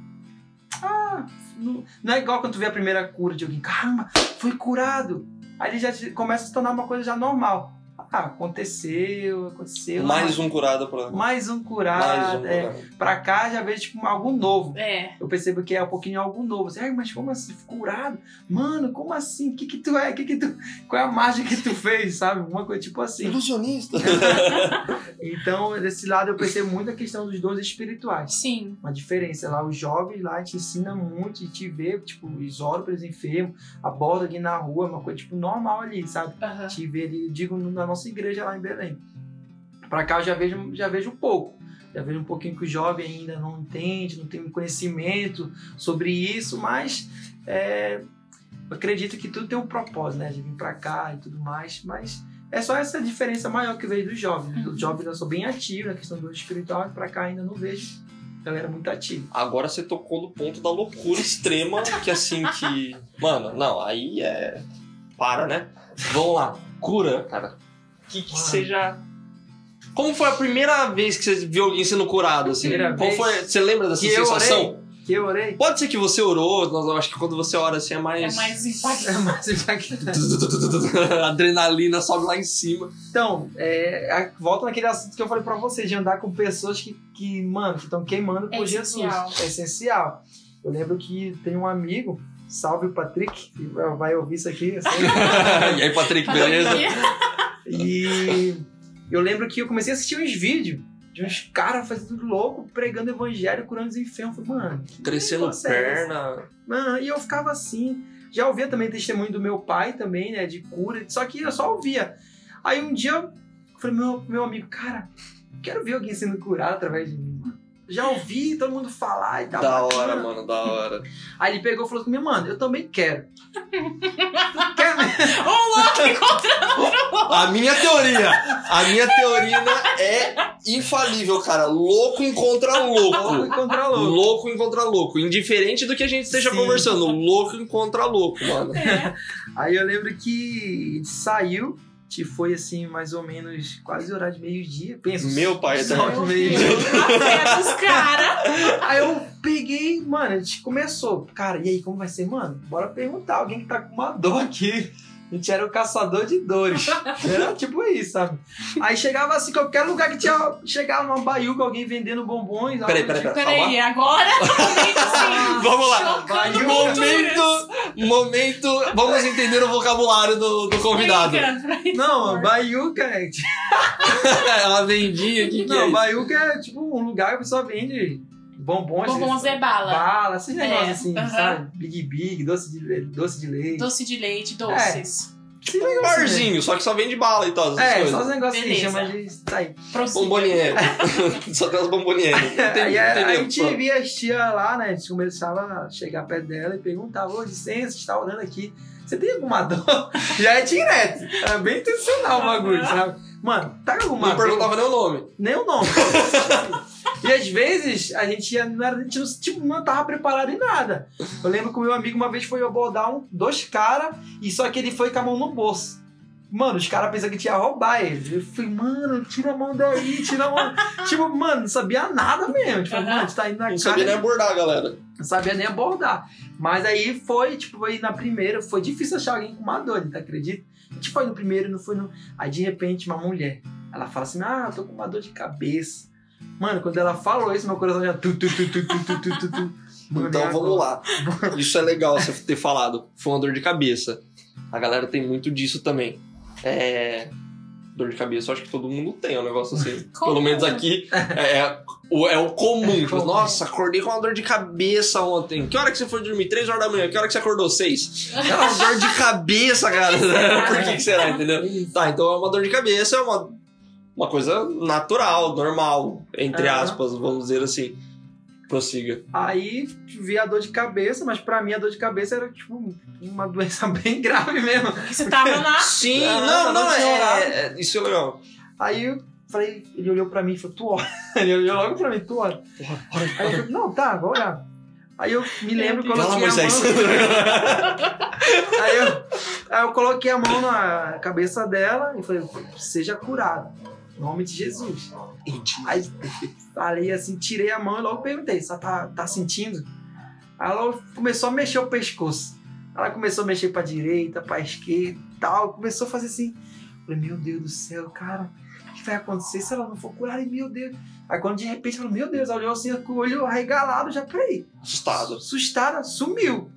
Ah, não, é igual quando tu vê a primeira cura de alguém. Caramba, foi curado. Aí ele já começa a se tornar uma coisa já normal. Ah, aconteceu, aconteceu. Mais um curado pra. Mais um Mais curado. um é. curado. Pra cá já vejo tipo algo novo. É. Eu percebo que é um pouquinho algo novo. Assim, mas como assim? Curado? Mano, como assim? O que que tu é? Que que tu... Qual é a mágica que tu fez, sabe? Uma coisa tipo assim. Ilusionista. Então, desse lado eu percebo muito a questão dos dons espirituais. Sim. Uma diferença lá, os jovens lá te ensina muito, e te vê, tipo, eles oram pelos enfermos, aborda alguém na rua, uma coisa tipo normal ali, sabe? Aham. te ver ali, digo na nossa igreja lá em Belém. Pra cá eu já vejo, já vejo um pouco. Já vejo um pouquinho que o jovem ainda não entende, não tem conhecimento sobre isso, mas é, eu acredito que tudo tem um propósito, né? De vir pra cá e tudo mais, mas é só essa diferença maior que eu vejo dos jovens. Uhum. Os jovens eu sou bem ativo na questão do espiritual, e pra cá ainda não vejo galera muito ativa. Agora você tocou no ponto da loucura extrema, que assim que. Mano, não, aí é. Para, né? Vamos lá. Cura, cara. Que, que seja. Como foi a primeira vez que você viu alguém sendo curado, assim? Primeira Qual vez foi? Você lembra dessa que eu sensação? Que eu orei? Pode ser que você orou, mas eu acho que quando você ora assim é É mais. mais É impactante. mais impactante. Adrenalina sobe lá em cima. Então, é, a- volta naquele assunto que eu falei pra vocês, de andar com pessoas que, que mano, que estão queimando por É essencial. Jesus. É essencial. Eu lembro que tem um amigo, salve o Patrick, que vai- ouvir isso aqui. e aí, Patrick, beleza? E eu lembro que eu comecei a assistir uns vídeos de uns caras fazendo louco, pregando evangelho, curando os enfermos. Eu Falei, mano, Crescendo é perna. Mano, e eu ficava assim. Já ouvia também testemunho do meu pai também, né? De cura. Só que eu só ouvia. Aí um dia eu falei, meu, meu amigo, cara, quero ver alguém sendo curado através de mim, mano. Já ouvi todo mundo falar e tal. Da bacana. hora, mano, da hora. Aí ele pegou e falou comigo, mano, eu também quero. quer mesmo? Ô, louco, encontrando! A minha teoria, a minha teoria é infalível, cara. Louco encontra Louco louco. encontra louco. Louco encontra louco. Indiferente do que a gente esteja Sim. conversando, louco encontra louco, mano. É. Aí eu lembro que saiu, que foi assim, mais ou menos quase horário de meio-dia. Pensa. Meu pai, só tá? de Meu meio-dia. Aí eu peguei, mano, a gente começou. Cara, e aí, como vai ser, mano? Bora perguntar. Alguém que tá com uma dor aqui. A gente era o caçador de dores. Era tipo isso, sabe? Aí chegava assim, qualquer lugar que tinha. Chegava numa baiuca, alguém vendendo bombons. Peraí, peraí, tipo- Peraí, agora? Momento assim. Vamos lá. Momento, momento. Vamos entender o vocabulário do, do convidado. Não, baiuca é. Ela vendia, o que, que é Não, baiuca é tipo um lugar que a pessoa vende bombons. Bombons é bala. Bala, esses É, negócios assim, sabe? Big Big, doce de, doce de leite. Doce de leite, doces. Esse Um né? barzinho, só que só vende bala e tal. essas É, coisas. só os negocinhos, Beleza. chama de. Tá aí. Bomboniere. só tem as bomboniere. Tem- Aí a, gente via as tias lá, né? A gente começava a chegar perto dela e perguntava: Ô, licença, está orando aqui. Você tem alguma dor? Já é direto. É bem intencional o bagulho, sabe? Mano, tá com alguma Não perguntava nem o nome. Nem o nome. E às vezes a gente ia, não era, a gente não, tipo, não tava preparado em nada. Eu lembro que o meu amigo uma vez foi abordar um, dois caras e só que ele foi com a mão no bolso. Mano, os caras pensaram que tinha roubar ele. Eu falei, mano, tira a mão daí, tira a mão. tipo, mano, não sabia nada mesmo. Tipo, mano, a gente tá indo na Não cara. sabia nem abordar, galera. Não sabia nem abordar. Mas aí foi, tipo, foi na primeira, foi difícil achar alguém com uma dor, tá acredita? A gente foi no primeiro, não foi no. Aí de repente uma mulher, ela fala assim: Ah, eu tô com uma dor de cabeça. Mano, quando ela falou isso, meu coração já. Tu, tu, tu, tu, tu, tu, tu, tu. Então vamos lá. Isso é legal você ter falado. Foi uma dor de cabeça. A galera tem muito disso também. É. Dor de cabeça, eu acho que todo mundo tem é um negócio assim. Como? Pelo menos aqui é, é, o, é o comum. É. Nossa, acordei com uma dor de cabeça ontem. Que hora que você foi dormir? Três horas da manhã. Que hora que você acordou? Seis. É uma dor de cabeça, cara. Por que, que será, entendeu? Tá, então é uma dor de cabeça, é uma uma coisa natural, normal, entre Aham. aspas, vamos dizer assim. Prossiga. Aí vi a dor de cabeça, mas pra mim a dor de cabeça era tipo uma doença bem grave mesmo. Você tava lá. Sim, Ah, não, não, é, é- Isso é legal. Aí eu falei, ele olhou pra mim e falou, tu ora. Ele olhou logo pra mim, tu ora. Aí eu falei, não, tá, vou orar. Aí eu me lembro quando eu tinha a mão... Aí eu, aí eu coloquei a mão na cabeça dela e falei, seja curada. Em nome de Jesus. Aí falei assim, tirei a mão e logo perguntei, você tá, tá sentindo? Aí ela começou a mexer o pescoço. Ela começou a mexer pra direita, pra esquerda e tal. Começou a fazer assim. Falei, meu Deus do céu, cara, o que vai acontecer se ela não for curada? E, meu Deus. Aí quando de repente ela, meu Deus, ela olhou assim com o olho arregalado, já, peraí. Assustado. Assustada, sumiu.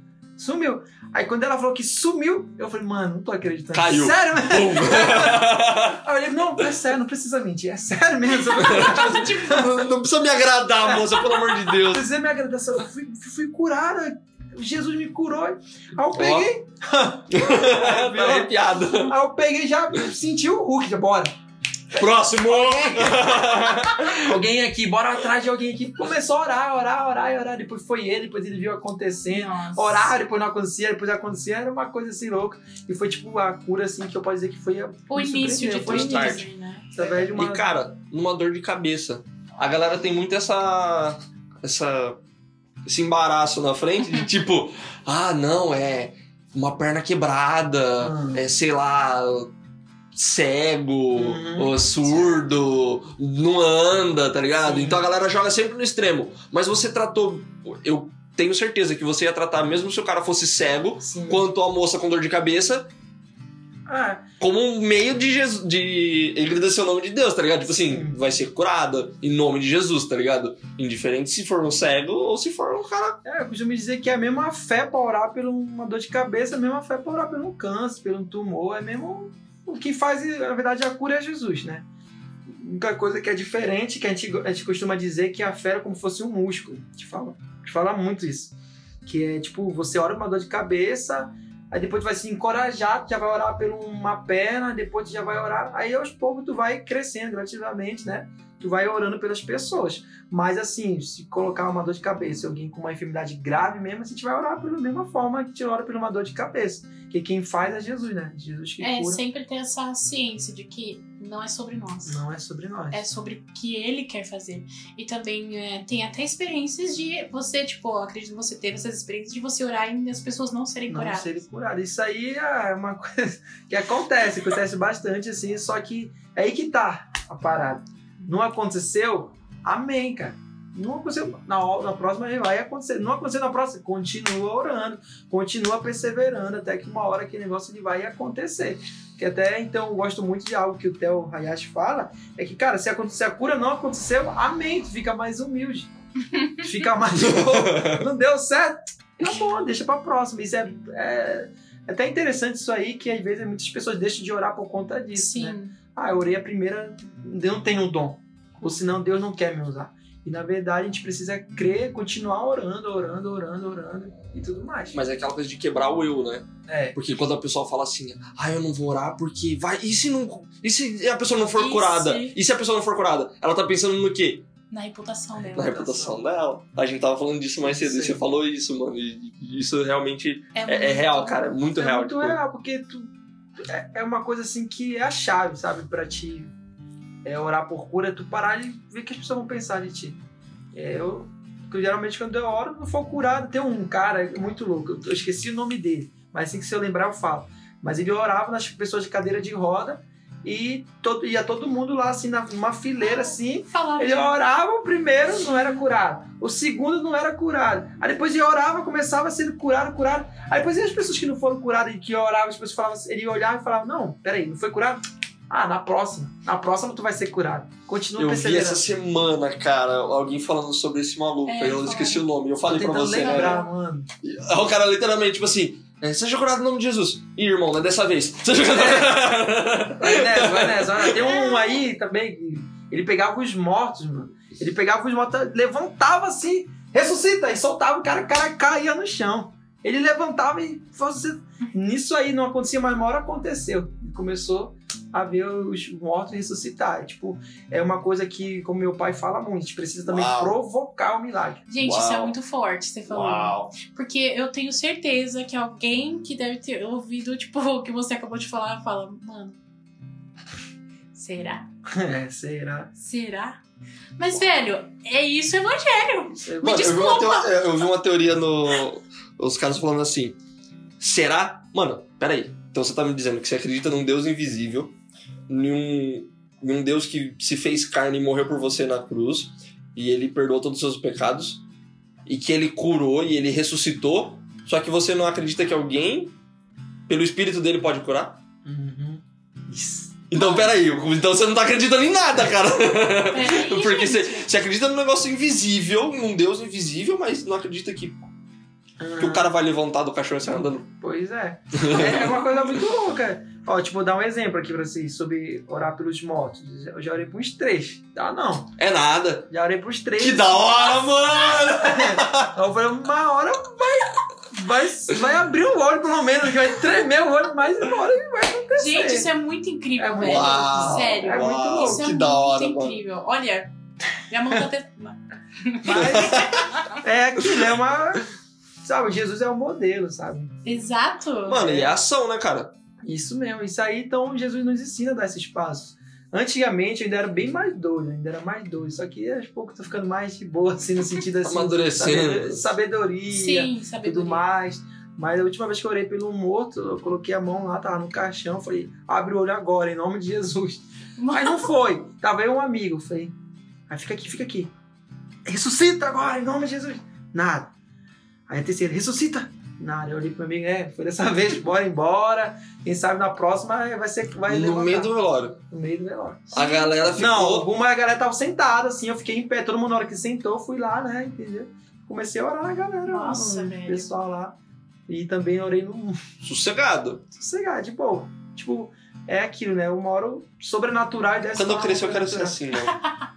Sumiu. Aí quando ela falou que sumiu, eu falei, mano, não tô acreditando. Caiu. Sério mesmo? Aí eu falei, não, é sério, não precisa mentir. É sério mesmo. tipo, não, não precisa me agradar, moça, pelo amor de Deus. Você me agradeceu. Eu fui, fui curada. Jesus me curou. Aí eu peguei. tá arrepiado. Aí eu peguei e já senti o Hulk. Já, bora. Próximo! Alguém aqui, bora atrás de alguém aqui. Começou a orar, orar, orar e orar. Depois foi ele, depois ele viu acontecendo. nossa. Orar, depois não acontecia, depois acontecia. Era uma coisa assim louca. E foi tipo a cura, assim, que eu posso dizer que foi a. O início de foi tudo início. assim, né? Uma. E cara, numa dor de cabeça. A galera tem muito essa. essa. esse embaraço na frente de tipo, ah, não, é uma perna quebrada, Hum. é, sei lá, cego, Uhum. ou surdo, não anda, tá ligado? Sim. Então a galera joga sempre no extremo. Mas você tratou. Eu tenho certeza que você ia tratar, mesmo se o cara fosse cego, Sim. quanto a moça com dor de cabeça, Ah, como um meio de Jesus, de engrandecer o nome de Deus, tá ligado? Tipo assim, Sim. vai ser curada em nome de Jesus, tá ligado? Indiferente se for um cego ou se for um cara. É, eu costumo dizer que é a mesma fé pra orar por uma dor de cabeça, a mesma fé pra orar por um câncer, por um tumor, é mesmo o que faz, na verdade, a cura é Jesus, né? A única coisa que é diferente, que a gente, a gente costuma dizer que a fé é como se fosse um músculo. A gente fala, a gente fala muito isso. Que é tipo, você ora uma dor de cabeça, aí depois tu vai se encorajar, tu já vai orar por uma perna, depois tu já vai orar, aí aos poucos tu vai crescendo gradativamente, né? Tu vai orando pelas pessoas. Mas assim, se colocar uma dor de cabeça, alguém com uma enfermidade grave mesmo, a gente vai orar pela mesma forma que gente ora por uma dor de cabeça. Que quem faz é Jesus, né? Jesus que É, cura. sempre ter essa ciência de que não é sobre nós. Não é sobre nós. É sobre o que ele quer fazer. E também é, tem até experiências de você, tipo, acredito que você teve essas experiências de você orar e as pessoas não serem não curadas. serem curados. Isso aí é uma coisa que acontece, acontece bastante, assim, só que é aí que tá a parada. Não aconteceu? Amém, cara. Não aconteceu na, na próxima vai acontecer. Não aconteceu na próxima, continua orando, continua perseverando até que uma hora aquele negócio ele vai acontecer. Que até então eu gosto muito de algo que o Theo Hayashi fala, é que, cara, se acontecer a cura não aconteceu, amém, tu fica mais humilde. Tu fica mais. Não deu certo? Tá bom, deixa pra próxima. Isso é, é, é até interessante isso aí, que às vezes muitas pessoas deixam de orar por conta disso, Sim. né? Ah, eu orei a primeira, eu não tenho um dom. ou senão Deus não quer me usar. E na verdade a gente precisa crer, continuar orando, orando, orando, orando e tudo mais. Mas é aquela coisa de quebrar o eu, né? É. Porque quando a pessoa fala assim, ah, eu não vou orar porque vai. E se não. E se a pessoa não for E curada? se- E se a pessoa não for curada? Ela tá pensando no quê? Na reputação dela. Na reputação dela. A gente tava falando disso mais cedo e Sim. você falou isso, mano. E isso realmente é, é muito- real, cara. É muito é real. muito tipo, real, porque tu, é, é uma coisa assim que é a chave, sabe? Pra te é, orar por cura, tu parar e ver o que as pessoas vão pensar de ti. É, eu, geralmente quando eu oro, não for curado. Tem um cara muito louco, eu esqueci o nome dele, mas assim que se eu lembrar eu falo. Mas ele orava nas pessoas de cadeira de roda e todo, ia todo mundo lá, assim, na- numa fileira, assim, Falava ele orava o primeiro, não era curado. O segundo não era curado. Aí depois ele orava, começava a ser curado, curado. Aí depois e as pessoas que não foram curadas e que oravam, as pessoas falavam, ele olhava e falava, não, peraí, não foi curado? Ah, na próxima. Na próxima tu vai ser curado. Continua Eu vi perseverando. essa semana, cara, alguém falando sobre esse maluco. É, eu esqueci o nome. Eu falei pra você, né? lembrar, mano. Aí O cara literalmente, tipo assim, é, seja curado no nome de Jesus. Ih, irmão, não é dessa vez. Seja curado. Vai nessa, vai nessa. Tem um aí também, ele pegava os mortos, mano. Ele pegava os mortos, levantava assim, ressuscita, e soltava o cara, o cara caía no chão. Ele levantava e fazia... Nisso aí não acontecia, mas uma hora aconteceu. Começou a ver os mortos ressuscitar. Tipo, é uma coisa que, como meu pai fala muito, a gente precisa também Uau. provocar o milagre. Gente, isso é Uau. muito forte, você falou. Uau. Porque eu tenho certeza que alguém que deve ter ouvido, tipo, o que você acabou de falar, fala, mano. Será? É, será? Será? Mas, velho, é isso o evangelho. É- Me Mano, eu vi, uma desculpa. teo- eu vi uma teoria no. Os caras falando assim. Será? Mano, peraí. Então você tá me dizendo que você acredita num Deus invisível, em um, em um Deus que se fez carne e morreu por você na cruz, e ele perdoou todos os seus pecados, e que ele curou e ele ressuscitou, só que você não acredita que alguém, pelo espírito dele, pode curar? Uhum. Isso. Então, peraí, então você não tá acreditando em nada, cara. Peraí, Porque você, você acredita num negócio invisível, em um Deus invisível, mas não acredita que, que o cara vai levantar do caixão e sair andando. Pois é. É uma coisa muito louca. Ó, tipo, vou dar um exemplo aqui pra vocês sobre orar pelos mortos. Eu já orei pros três. Tá, não. É nada. Já orei pros três. Que da hora, mano! Aí eu falei, uma hora vai, vai, vai abrir o olho, pelo menos, vai tremer o olho, mas uma hora vai acontecer. Gente, isso é muito incrível, É muito velho. Uau, Sério. É muito uau, louco. Isso é que muito da hora, mano. incrível. Olha, minha mão tá até. Mas é aquilo, é uma. Sabe, Jesus é o modelo, sabe? Exato. Mano, e é ação, né, cara? Isso mesmo, isso aí, então Jesus nos ensina a dar esses passos. Antigamente eu ainda era bem mais doido, ainda era mais doido, só que aos poucos eu tô ficando mais de boa, assim, no sentido assim. Amadurecendo. sabe- Sabedoria, Sim, tudo sabedoria. mais. Mas a última vez que eu orei pelo morto, eu coloquei a mão lá, tava no caixão, falei, abre o olho agora, em nome de Jesus. Mas não foi. Tava eu e um amigo, falei, aí fica aqui, fica aqui. Ressuscita agora, em nome de Jesus. Nada. Aí a terceira, ressuscita. Nada. Eu olhei pro amigo, é, foi dessa vez, bora embora. Quem sabe na próxima vai ser vai no levantar. meio do velório. No meio do velório. A galera ficou. Não, alguma galera tava sentada, assim, eu fiquei em pé, todo mundo na hora que sentou, fui lá, né, entendeu? Comecei a orar na galera Nossa, lá, velho. pessoal lá. E também orei no sossegado. sossegar, tipo, tipo, é aquilo, né? Uma hora o sobrenatural dessa Quando eu crescer, eu quero ser assim, né?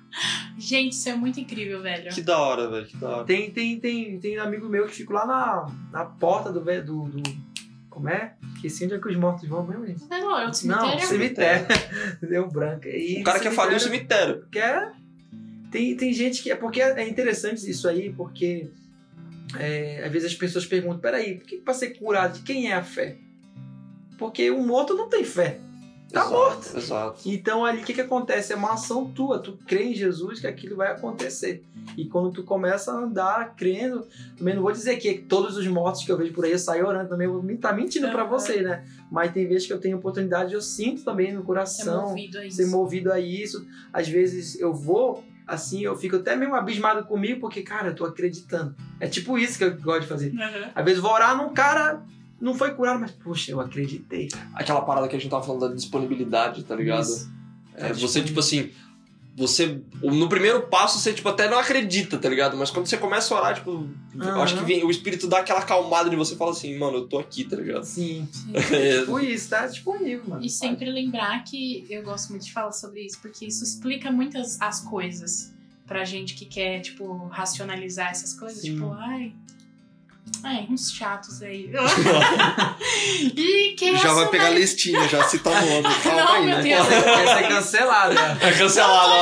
Gente, isso é muito incrível, velho. Que da hora, velho. Que da hora. Tem, tem, tem, tem amigo meu que fica lá na, na porta do, do, do. Como é? Esqueci onde é que os mortos vão mesmo, gente. Não, é o Não, cemitério. cemitério. Deu branca. E O cara quer falir o cemitério- cemitério. quer. Tem, tem gente que. É porque é interessante isso aí, porque é, às vezes as pessoas perguntam: peraí, por que para ser curado, de quem é a fé? Porque o morto não tem fé. Tá Exato, morto. Exato. Então ali o que, que acontece? É uma ação tua. Tu crê em Jesus que aquilo vai acontecer. E quando tu começa a andar crendo, também não vou dizer que todos os mortos que eu vejo por aí eu saio orando também, eu vou tá mentindo pra Aham. você, né? Mas tem vezes que eu tenho oportunidade, eu sinto também no É coração movido a isso. ser movido a isso. Às vezes eu vou, assim, eu fico até mesmo abismado comigo, porque, cara, eu tô acreditando. É tipo isso que eu gosto de fazer. Aham. Às vezes eu vou orar num cara, não foi curado, mas, poxa, eu acreditei. Aquela parada que a gente tava falando da disponibilidade, tá ligado? Isso. É, você, tipo assim, você. No primeiro passo, você, tipo, até não acredita, tá ligado? Mas quando você começa a orar, tipo, eu acho que vem, o espírito dá aquela acalmada de você e fala assim, mano, eu tô aqui, tá ligado? Sim. Sim. É, Tipo isso, tá disponível, mano. E sempre lembrar que eu gosto muito de falar sobre isso, porque isso explica muitas as coisas pra gente que quer, tipo, racionalizar essas coisas. Sim. Tipo, ai. Ai, uns chatos aí. e quer já vai pegar a listinha, já cita o nome. Calma Não, aí, meu né? Deus. Vai ser cancelado, né? É cancelado,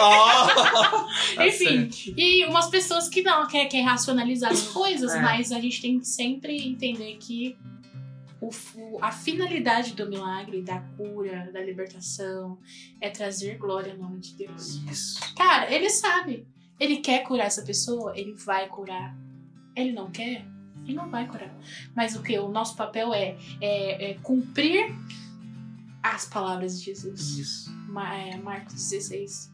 ó. Ó. Enfim, e umas pessoas que não quer, quer racionalizar as coisas, É. mas a gente tem que sempre entender que o, a finalidade do milagre, da cura, da libertação, é trazer glória ao nome de Deus. Isso. Cara, ele sabe. Ele quer curar essa pessoa, ele vai curar. Ele não quer, ele não vai curar. Mas o que? O nosso papel é, é, é cumprir as palavras de Jesus. Isso. Ma- é, Marcos 16,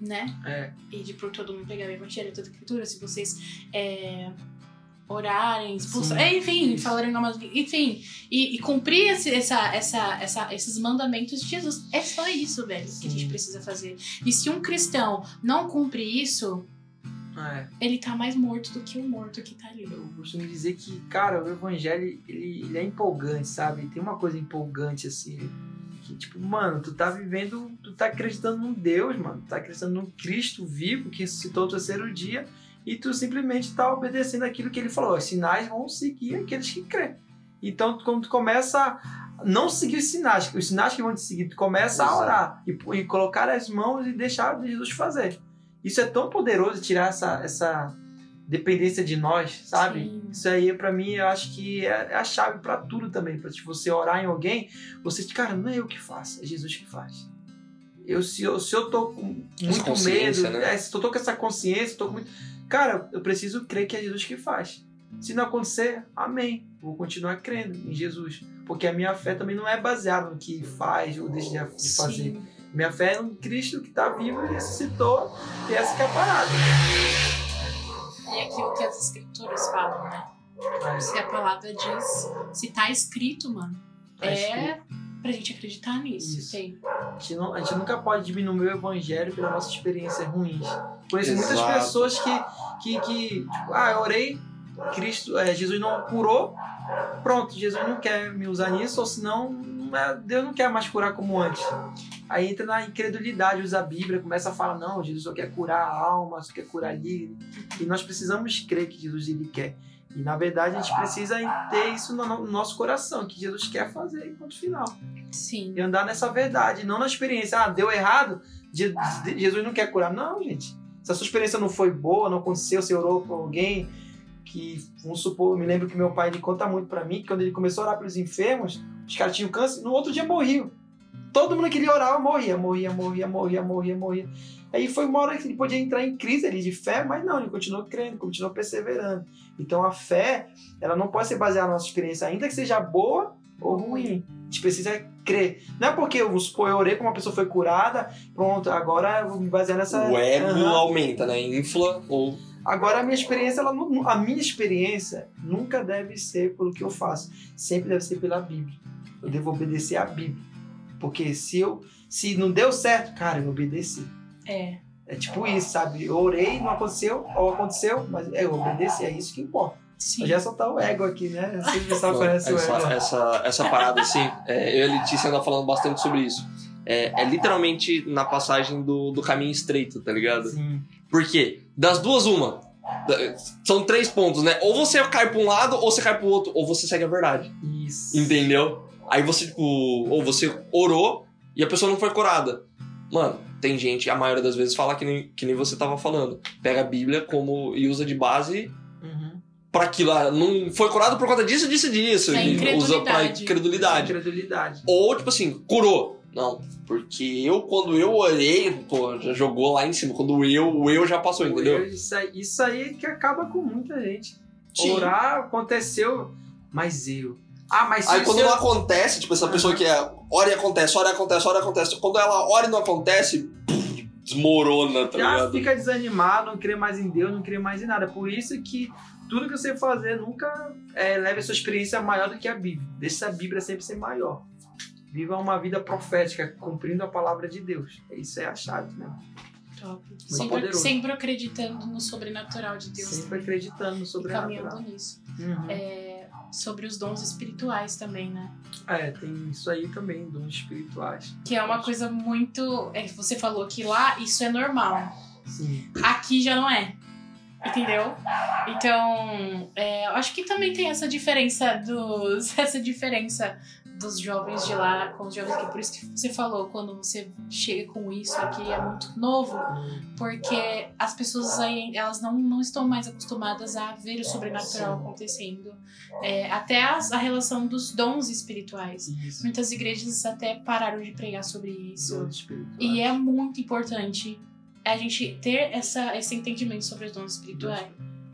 né? É. E de por todo mundo pegar o evangelho, toda a escritura, se vocês é, orarem, expulsar, Sim, enfim, isso. falarem nomas, enfim, e, e cumprir esse- essa, essa, essa, esses mandamentos de Jesus. É só isso, velho, que a gente Sim. precisa fazer. E se um cristão não cumpre isso, É. ele tá mais morto do que o morto que tá ali. Eu costumo dizer que, cara, o evangelho, ele, ele é empolgante, sabe? Tem uma coisa empolgante, assim, que, tipo, mano, tu tá vivendo, tu tá acreditando num Deus, mano, tu tá acreditando num Cristo vivo que ressuscitou o terceiro dia e tu simplesmente tá obedecendo aquilo que ele falou. Os sinais vão seguir aqueles que crê. Então, quando tu começa a não seguir os sinais, os sinais que vão te seguir, tu começa a Exato. orar e, e colocar as mãos e deixar Jesus fazer. Isso é tão poderoso tirar essa, essa dependência de nós, sabe? Sim. Isso aí, pra mim, eu acho que é, é a chave pra tudo também. Pra tipo, você orar em alguém, você, cara, não é eu que faço, é Jesus que faz. Eu, se, eu, se eu tô com muito medo, né? é, se eu tô com essa consciência, tô com muito. Cara, eu preciso crer que é Jesus que faz. Se não acontecer, amém. Vou continuar crendo em Jesus. Porque a minha fé também não é baseada no que faz ou deixa de- de fazer. Sim. Minha fé é no Cristo que tá vivo e ressuscitou. E essa que é a parada. E aquilo que as escrituras falam, né? Se a palavra diz, se tá escrito, mano, Acho é pra gente acreditar nisso. Isso. Tem. A gente, não- a gente nunca pode diminuir o evangelho pelas nossas experiências ruins. Conheço muitas Exato. pessoas que, que, que tipo, ah, eu orei, Cristo, é, Jesus não curou, pronto, Jesus não quer me usar nisso, ou senão não é- Deus não quer mais curar como antes. Aí entra na incredulidade, usa a Bíblia, começa a falar, não, Jesus só quer curar a alma, só quer curar ali. E nós precisamos crer que Jesus ele quer. E na verdade a gente precisa ter isso no no nosso coração, que Jesus quer fazer enquanto final Sim. e andar nessa verdade, não na experiência. Ah, deu errado, Je- Je- Jesus não quer curar. Não, gente. Se a sua experiência não foi boa, não aconteceu, você orou por alguém que, vamos supor, eu me lembro que meu pai ele conta muito pra mim que quando ele começou a orar pelos enfermos, os caras tinham câncer, no outro dia morriam. Todo mundo que queria orar morria, morria, morria, morria, morria, morria. Aí foi uma hora que ele podia entrar em crise ali de fé, mas não, ele continuou crendo, continuou perseverando. Então a fé, ela não pode ser baseada na nossa experiência, ainda que seja boa ou ruim. A gente precisa crer. Não é porque eu, supor, eu orei como uma pessoa foi curada, pronto, agora eu vou me basear nessa. O ego Aham. aumenta, né? Infla ou. Agora a minha experiência, ela, a minha experiência nunca deve ser pelo que eu faço, sempre deve ser pela Bíblia. Eu devo obedecer à Bíblia. Porque se eu se não deu certo, cara, eu obedeci. É. É tipo isso, sabe? Eu orei, não aconteceu, ou aconteceu, mas é, eu obedeci, é isso que importa. Sim. Eu já soltar o ego aqui, né? Pessoal Não, conhece o essa, ego. essa, essa parada, assim, é, eu e a Letícia andam falando bastante sobre isso. É, é literalmente na passagem do, do caminho estreito, tá ligado? Sim. Por quê? Das duas, uma. São três pontos, né? Ou você cai pra um lado, ou você cai pro outro, ou você segue a verdade. Isso. Entendeu? Aí você, tipo, ou você orou e a pessoa não foi curada. Mano, tem gente, a maioria das vezes, fala que nem, que nem você tava falando. Pega a Bíblia como e usa de base Uhum. pra aquilo. Ah, não foi curado por conta disso, disso, disso. É e usa pra incredulidade. incredulidade. Incredulidade. Ou, tipo assim, curou. Não, porque eu, quando eu orei, pô, já jogou lá em cima. Quando eu, o eu já passou, entendeu? Isso aí, isso aí que acaba com muita gente. Sim. Orar aconteceu, mas eu. Ah, mas se Aí quando eu- não acontece, tipo, essa pessoa que é ora e acontece, ora e acontece, ora e acontece. Quando ela ora e não acontece, desmorona, tá já ligado? fica desanimado, não crê mais em Deus, não crê mais em nada. Por isso que tudo que você fazer nunca é, leve a sua experiência maior do que a Bíblia. Deixa a Bíblia sempre ser maior. Viva uma vida profética, cumprindo a palavra de Deus. Isso é a chave, né? Top. Sempre, sempre, acreditando no sobrenatural de Deus. Sempre acreditando no sobrenatural. E caminhando nisso. Uhum. É, sobre os dons espirituais também, né? É, tem isso aí também, dons espirituais. Que é uma coisa muito. É, você falou que lá isso é normal. Sim. Aqui já não é. Entendeu? Então, é, eu acho que também tem essa diferença dos. Essa diferença dos jovens de lá com os jovens aqui. Por isso que você falou, quando você chega com isso aqui é muito novo, porque as pessoas aí, elas não, não estão mais acostumadas a ver o sobrenatural acontecendo. É, até as, a relação dos dons espirituais. Isso. Muitas igrejas até pararam de pregar sobre isso. E é muito importante a gente ter essa, esse entendimento sobre os dons espirituais.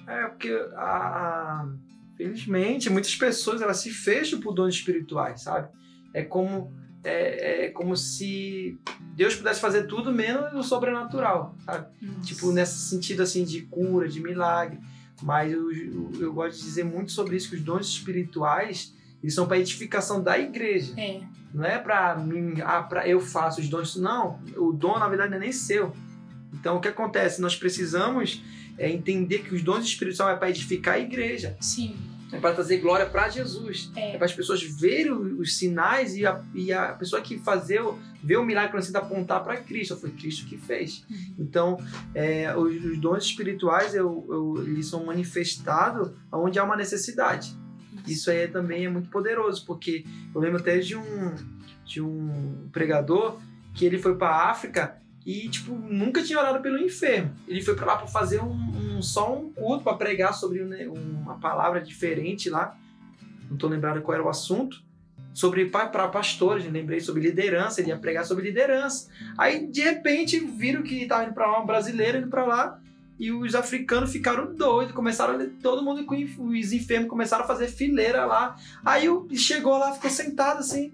É, porque a, a Felizmente, muitas pessoas elas se fecham por dons espirituais, sabe? É como é, é, como se Deus pudesse fazer tudo menos o sobrenatural, sabe? Nossa. Tipo, nesse sentido assim de cura, de milagre. Mas eu, eu, eu, gosto de dizer muito sobre isso, que os dons espirituais eles são para edificação da igreja. É. Não é para mim, ah, pra eu faço os dons. Não, o dom na verdade não é nem seu. Então o que acontece? Nós precisamos é entender que os dons espirituais é para edificar a igreja. Sim. É para trazer glória para Jesus. É, é para as pessoas verem os sinais e a, e a pessoa que fazer, ver o milagre precisa apontar para Cristo. Foi Cristo que fez. Uhum. Então, é, os, os, dons espirituais eu, eu, eles são manifestados onde há uma necessidade. Isso aí também é muito poderoso, porque eu lembro até de um, de um pregador que ele foi para a África e, tipo, nunca tinha orado pelo enfermo. Ele foi para lá para fazer um, um, só um culto, para pregar sobre né, uma palavra diferente lá. Não tô lembrado qual era o assunto. Sobre para pastores, lembrei sobre liderança, ele ia pregar sobre liderança. Aí, de repente, viram que estava indo para lá um brasileiro indo para lá e os africanos ficaram doidos, começaram todo mundo os enfermos começaram a fazer fileira lá. Aí chegou lá, ficou sentado assim,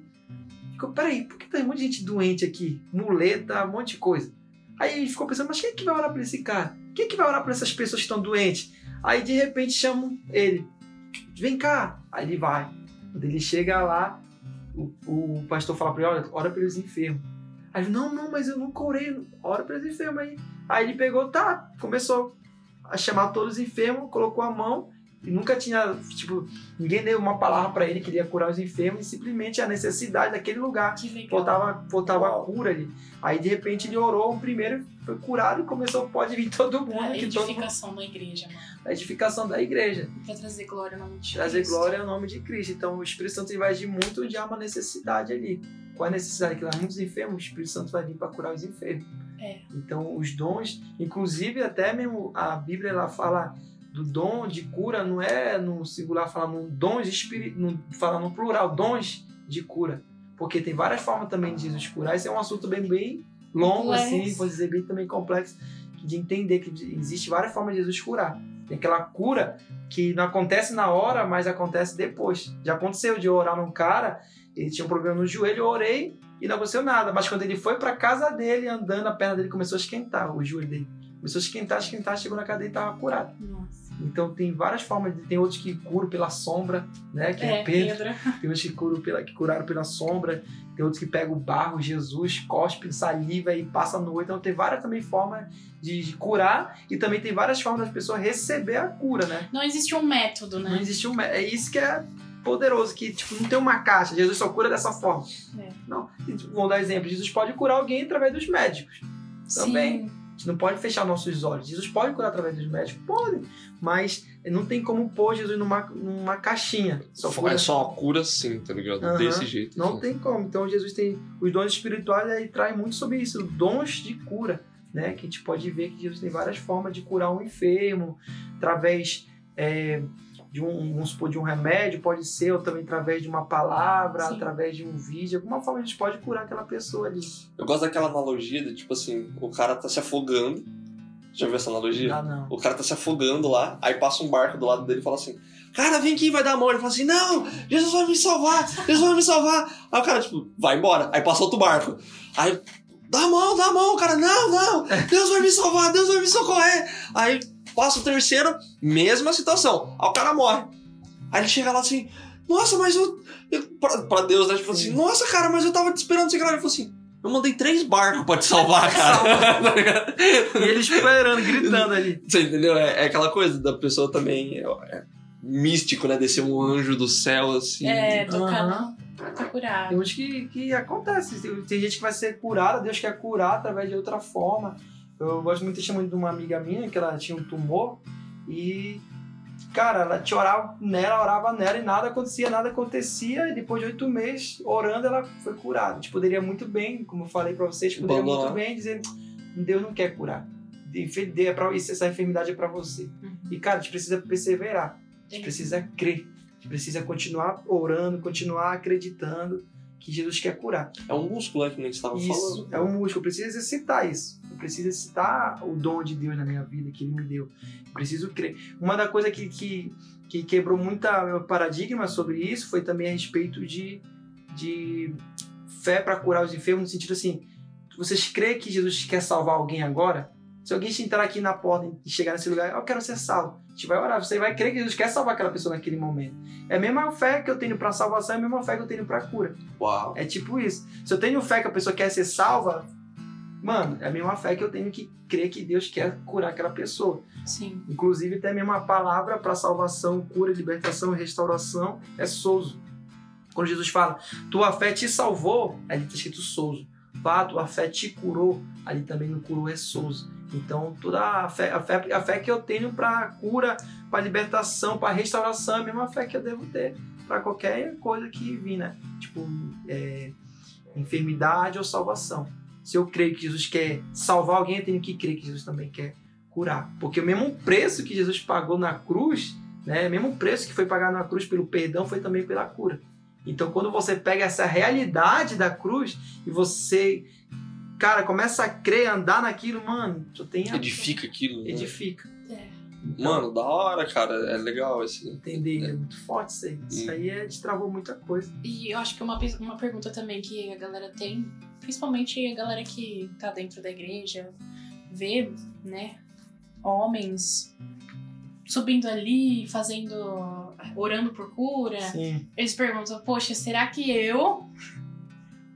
ficou, peraí, por que tem um monte de gente doente aqui? Muleta, um monte de coisa. Aí ele ficou pensando, mas quem é que vai orar pra esse cara? Quem é que vai orar pra essas pessoas que estão doentes? Aí de repente chamam ele, vem cá. Aí ele vai. Quando ele chega lá, o, o pastor fala pra ele, olha, ora pelos enfermos. Aí ele, não, não, mas eu nunca orei, ora pelos enfermos aí. Aí ele pegou, tá, começou a chamar todos os enfermos, colocou a mão e nunca tinha, tipo, ninguém deu uma palavra para ele que ele ia curar os enfermos, e simplesmente a necessidade daquele lugar. Faltava, faltava a cura ali. Aí de repente ele orou, o primeiro foi curado e começou, pode vir todo mundo. A edificação mundo... da igreja, mano. A edificação da igreja. Pra trazer glória ao nome de trazer Cristo. Trazer glória ao nome de Cristo. Então o Espírito Santo vai agir muito onde há uma necessidade ali. Qual é a necessidade? Que lá muitos enfermos, o Espírito Santo vai vir para curar os enfermos. É. Então os dons, inclusive até mesmo a Bíblia ela fala do dom de cura não é no singular, fala no dons espírito, no, fala no plural, dons de cura. Porque tem várias formas também de Jesus curar. Esse é um assunto bem, bem longo, complexo. assim, pode dizer bem também complexo, de entender que existe várias formas de Jesus curar. Tem aquela cura que não acontece na hora, mas acontece depois. Já aconteceu de orar num cara, ele tinha um problema no joelho, eu orei e não aconteceu nada. Mas quando ele foi para casa dele, andando, a perna dele começou a esquentar, o joelho dele. Começou a esquentar, esquentar, chegou na cadeia e estava curado. Nossa. Então tem várias formas, tem outros que curam pela sombra, né? Que é, é Pedro. Pedro. Tem outros que, curam pela, que curaram pela sombra, tem outros que pegam o barro, Jesus, cospe, saliva e passa a noite. Então tem várias também formas de, de, curar e também tem várias formas das pessoas receber a cura, né? Não existe um método, né? Não existe um método. É isso que é poderoso, que tipo, não tem uma caixa, Jesus só cura dessa forma. É. Não. Vou dar exemplo, Jesus pode curar alguém através dos médicos. Também. Sim gente não pode fechar nossos olhos. Jesus pode curar através dos médicos? Pode. Mas não tem como pôr Jesus numa, numa caixinha. Só cura. É só a cura sim, tá ligado? Uhum. Desse jeito. Não assim. tem como. Então Jesus tem os dons espirituais aí traz muito sobre isso, dons de cura, né? Que a gente pode ver que Jesus tem várias formas de curar um enfermo através é, de um, vamos supor, de um remédio, pode ser, ou também através de uma palavra, Sim. através de um vídeo, alguma forma a gente pode curar aquela pessoa ali. Eu gosto daquela analogia de, tipo assim, o cara tá se afogando. Já viu essa analogia? Ah, não. O cara tá se afogando lá, aí passa um barco do lado dele e fala assim: Cara, vem aqui, vai dar a mão. Ele fala assim: Não, Jesus vai me salvar, Jesus vai me salvar. Aí o cara, tipo, vai embora. Aí passa outro barco. Aí, dá a mão, dá a mão, cara, não, não, Deus vai me salvar, Deus vai me socorrer. Aí passa o terceiro, mesma situação. Aí o cara morre. Aí ele chega lá assim, nossa, mas eu. eu pra, pra Deus, né? Tipo assim, Sim. nossa, cara, mas eu tava te esperando você, cara. Ele falou assim. Eu mandei três barcos pra te salvar, cara. Tá? E ele esperando, gritando ali. Você entendeu? É, é aquela coisa da pessoa também. É, é místico, né? Descer um anjo do céu, assim. É, tocar no- pra curar. Tem uns que, que acontece. Tem, tem gente que vai ser curada, Deus quer curar através de outra forma. Eu gosto muito de chamar de uma amiga minha que ela tinha um tumor e, cara, ela te orava nela, orava nela e nada acontecia, nada acontecia. E depois de oito meses orando, ela foi curada. A gente poderia muito bem, como eu falei pra vocês, poderia muito bem dizer: Deus não quer curar. É pra, essa enfermidade é pra você. Uhum. E, cara, a gente precisa perseverar. A gente precisa crer. A gente precisa continuar orando, continuar acreditando que Jesus quer curar. É um músculo, né? Que nem você tava Isso falando. é um músculo. Eu preciso exercitar isso. Eu preciso exercitar o dom de Deus na minha vida que Ele me deu. Eu preciso crer. Uma da coisa que, que, que quebrou muito meu paradigma sobre isso foi também a respeito de, de fé para curar os enfermos, no sentido assim: vocês creem que Jesus quer salvar alguém agora? Se alguém te entrar aqui na porta e chegar nesse lugar, eu quero ser salvo. A gente vai orar, você vai crer que Jesus quer salvar aquela pessoa naquele momento. É a mesma fé que eu tenho para salvação, é a mesma fé que eu tenho para cura. Uau. É tipo isso. Se eu tenho fé que a pessoa quer ser salva, mano, é a mesma fé que eu tenho que crer que Deus quer curar aquela pessoa. Sim. Inclusive, tem a mesma palavra para salvação, cura, libertação e restauração é souzo. Quando Jesus fala, tua fé te salvou, ali está escrito souzo. Pá, tua fé te curou, ali também no curou é souzo. Então, toda a fé, a fé, a fé que eu tenho para cura, para libertação, para restauração, é a mesma fé que eu devo ter para qualquer coisa que vir, né? Tipo, é, enfermidade ou salvação. Se eu creio que Jesus quer salvar alguém, eu tenho que crer que Jesus também quer curar. Porque o mesmo preço que Jesus pagou na cruz, né? O mesmo preço que foi pagado na cruz pelo perdão foi também pela cura. Então, quando você pega essa realidade da cruz e você, cara, começa a crer, andar naquilo, mano, tu tem a- Edifica aquilo. né? edifica. É. Mano, da hora, cara. É legal esse. Entender, é muito forte isso aí. Isso Hum. aí é, destravou muita coisa. E eu acho que uma, uma pergunta também que a galera tem, principalmente a galera que tá dentro da igreja, vê, né, homens subindo ali, fazendo, orando por cura. Sim. Eles perguntam, poxa, será que eu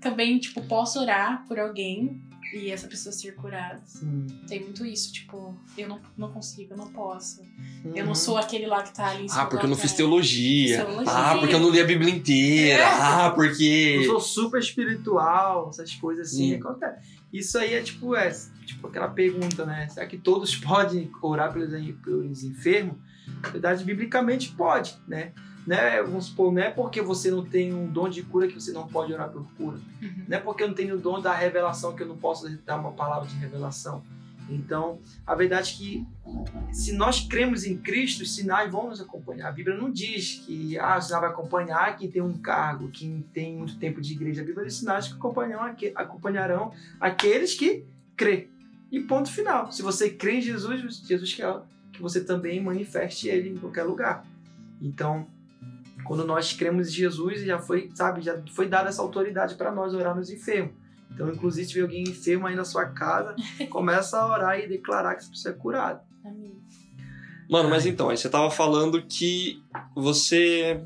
também, tipo, posso orar por alguém e essa pessoa ser curada? Sim. Tem muito isso, tipo, eu não, não consigo, eu não posso. Eu Uhum. não sou aquele lá que tá ali em Ah, porque eu não fiz teologia. Teologia. Ah, porque eu não li a Bíblia inteira. É. Ah, Eu porque. sou super espiritual, essas coisas assim, acontece. Isso aí é tipo, é tipo aquela pergunta, né? Será que todos podem orar pelos, pelos enfermos? Na verdade, biblicamente pode, né? Né, vamos supor, não é porque você não tem um dom de cura que você não pode orar por cura. Uhum. Não é porque eu não tenho o dom da revelação que eu não posso dar uma palavra de revelação. Então, a verdade é que se nós cremos em Cristo, os sinais vão nos acompanhar. A Bíblia não diz que ah, o sinal vai acompanhar quem tem um cargo, quem tem muito tempo de igreja. A Bíblia diz sinais que acompanharão, acompanharão aqueles que crê. E ponto final. Se você crê em Jesus, Jesus quer que você também manifeste ele em qualquer lugar. Então, quando nós cremos em Jesus, já foi, sabe, já foi dada essa autoridade para nós orar nos enfermos. Então, inclusive, se tiver alguém enfermo aí na sua casa, começa a orar e declarar que essa pessoa é curada. Amém. Mano, mas então, aí você tava falando que você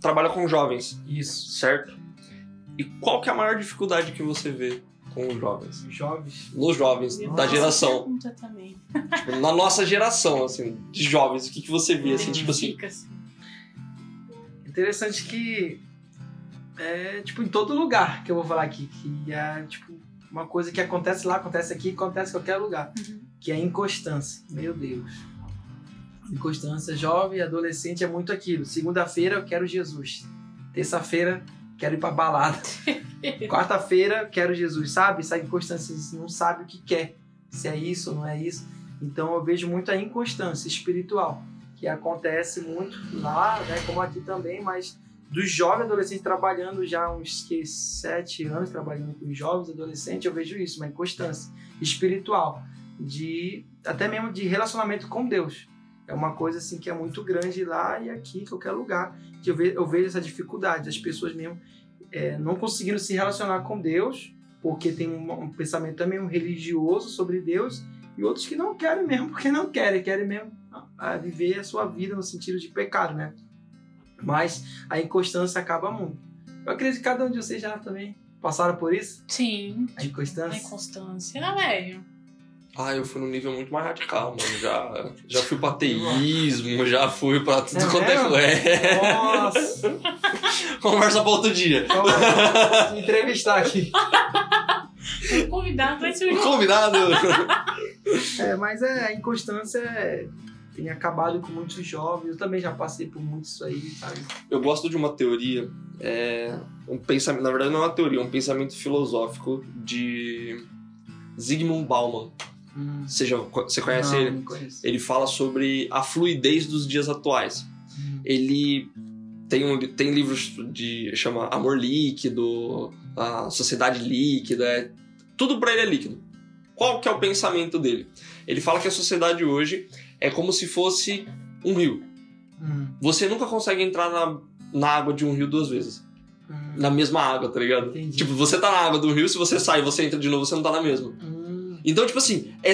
trabalha com jovens, Isso. certo? E qual que é a maior dificuldade que você vê com os jovens? Jovens. Nos jovens, Nossa. da geração. Pergunta também. Tipo, na nossa geração, assim, de jovens, o que, que você vê, assim, tipo assim. Assim. Interessante que é tipo em todo lugar que eu vou falar aqui, que é tipo uma coisa que acontece lá, acontece aqui, acontece em qualquer lugar, Uhum. que é a inconstância. Meu Deus. Inconstância, jovem, adolescente é muito aquilo. Segunda-feira eu quero Jesus. Terça-feira quero ir pra balada. Quarta-feira quero Jesus, sabe? Essa inconstância, não sabe o que quer. Se é isso ou não é isso. Então eu vejo muito a inconstância espiritual, que acontece muito lá, né, como aqui também, mas dos jovens adolescentes trabalhando já uns que, sete anos, trabalhando com jovens adolescentes, eu vejo isso, uma inconstância espiritual, de até mesmo de relacionamento com Deus. É uma coisa assim que é muito grande lá e aqui, em qualquer lugar, que eu, ve eu vejo essa dificuldade, das pessoas mesmo é, não conseguindo se relacionar com Deus, porque tem um, um pensamento também um religioso sobre Deus, e outros que não querem mesmo, porque não querem, querem mesmo ah, viver a sua vida no sentido de pecado, né? Mas a inconstância acaba muito. Eu acredito que cada um de vocês já também passaram por isso. Sim. A inconstância. A inconstância, né, velho? Ah, eu fui num nível muito mais radical, mano. Já, já fui pra ateísmo, já fui pra tudo É quanto é. Nossa! Conversa pra outro dia. Vamos te entrevistar aqui. O convidado vai ser o Convidado. É, mas é, a inconstância é- tem acabado com muitos jovens. Eu também já passei por muito isso aí, sabe? Eu gosto de uma teoria, é, um pensamento, na verdade não é uma teoria, é um pensamento filosófico de Zygmunt Bauman. Você, já, você conhece não, ele? Não conheço. Ele fala sobre a fluidez dos dias atuais. Ele tem, um, tem livros de chama Amor Líquido, a Sociedade Líquida, é, tudo pra ele é líquido. Qual que é o pensamento dele? Ele fala que a sociedade hoje é como se fosse um rio. Hum, Você nunca consegue entrar na, na água de um rio duas vezes. hum, Na mesma água, tá ligado? Entendi. Tipo, você tá na água do rio, se você sai você entra de novo, você não tá na mesma. hum. Então, tipo assim, é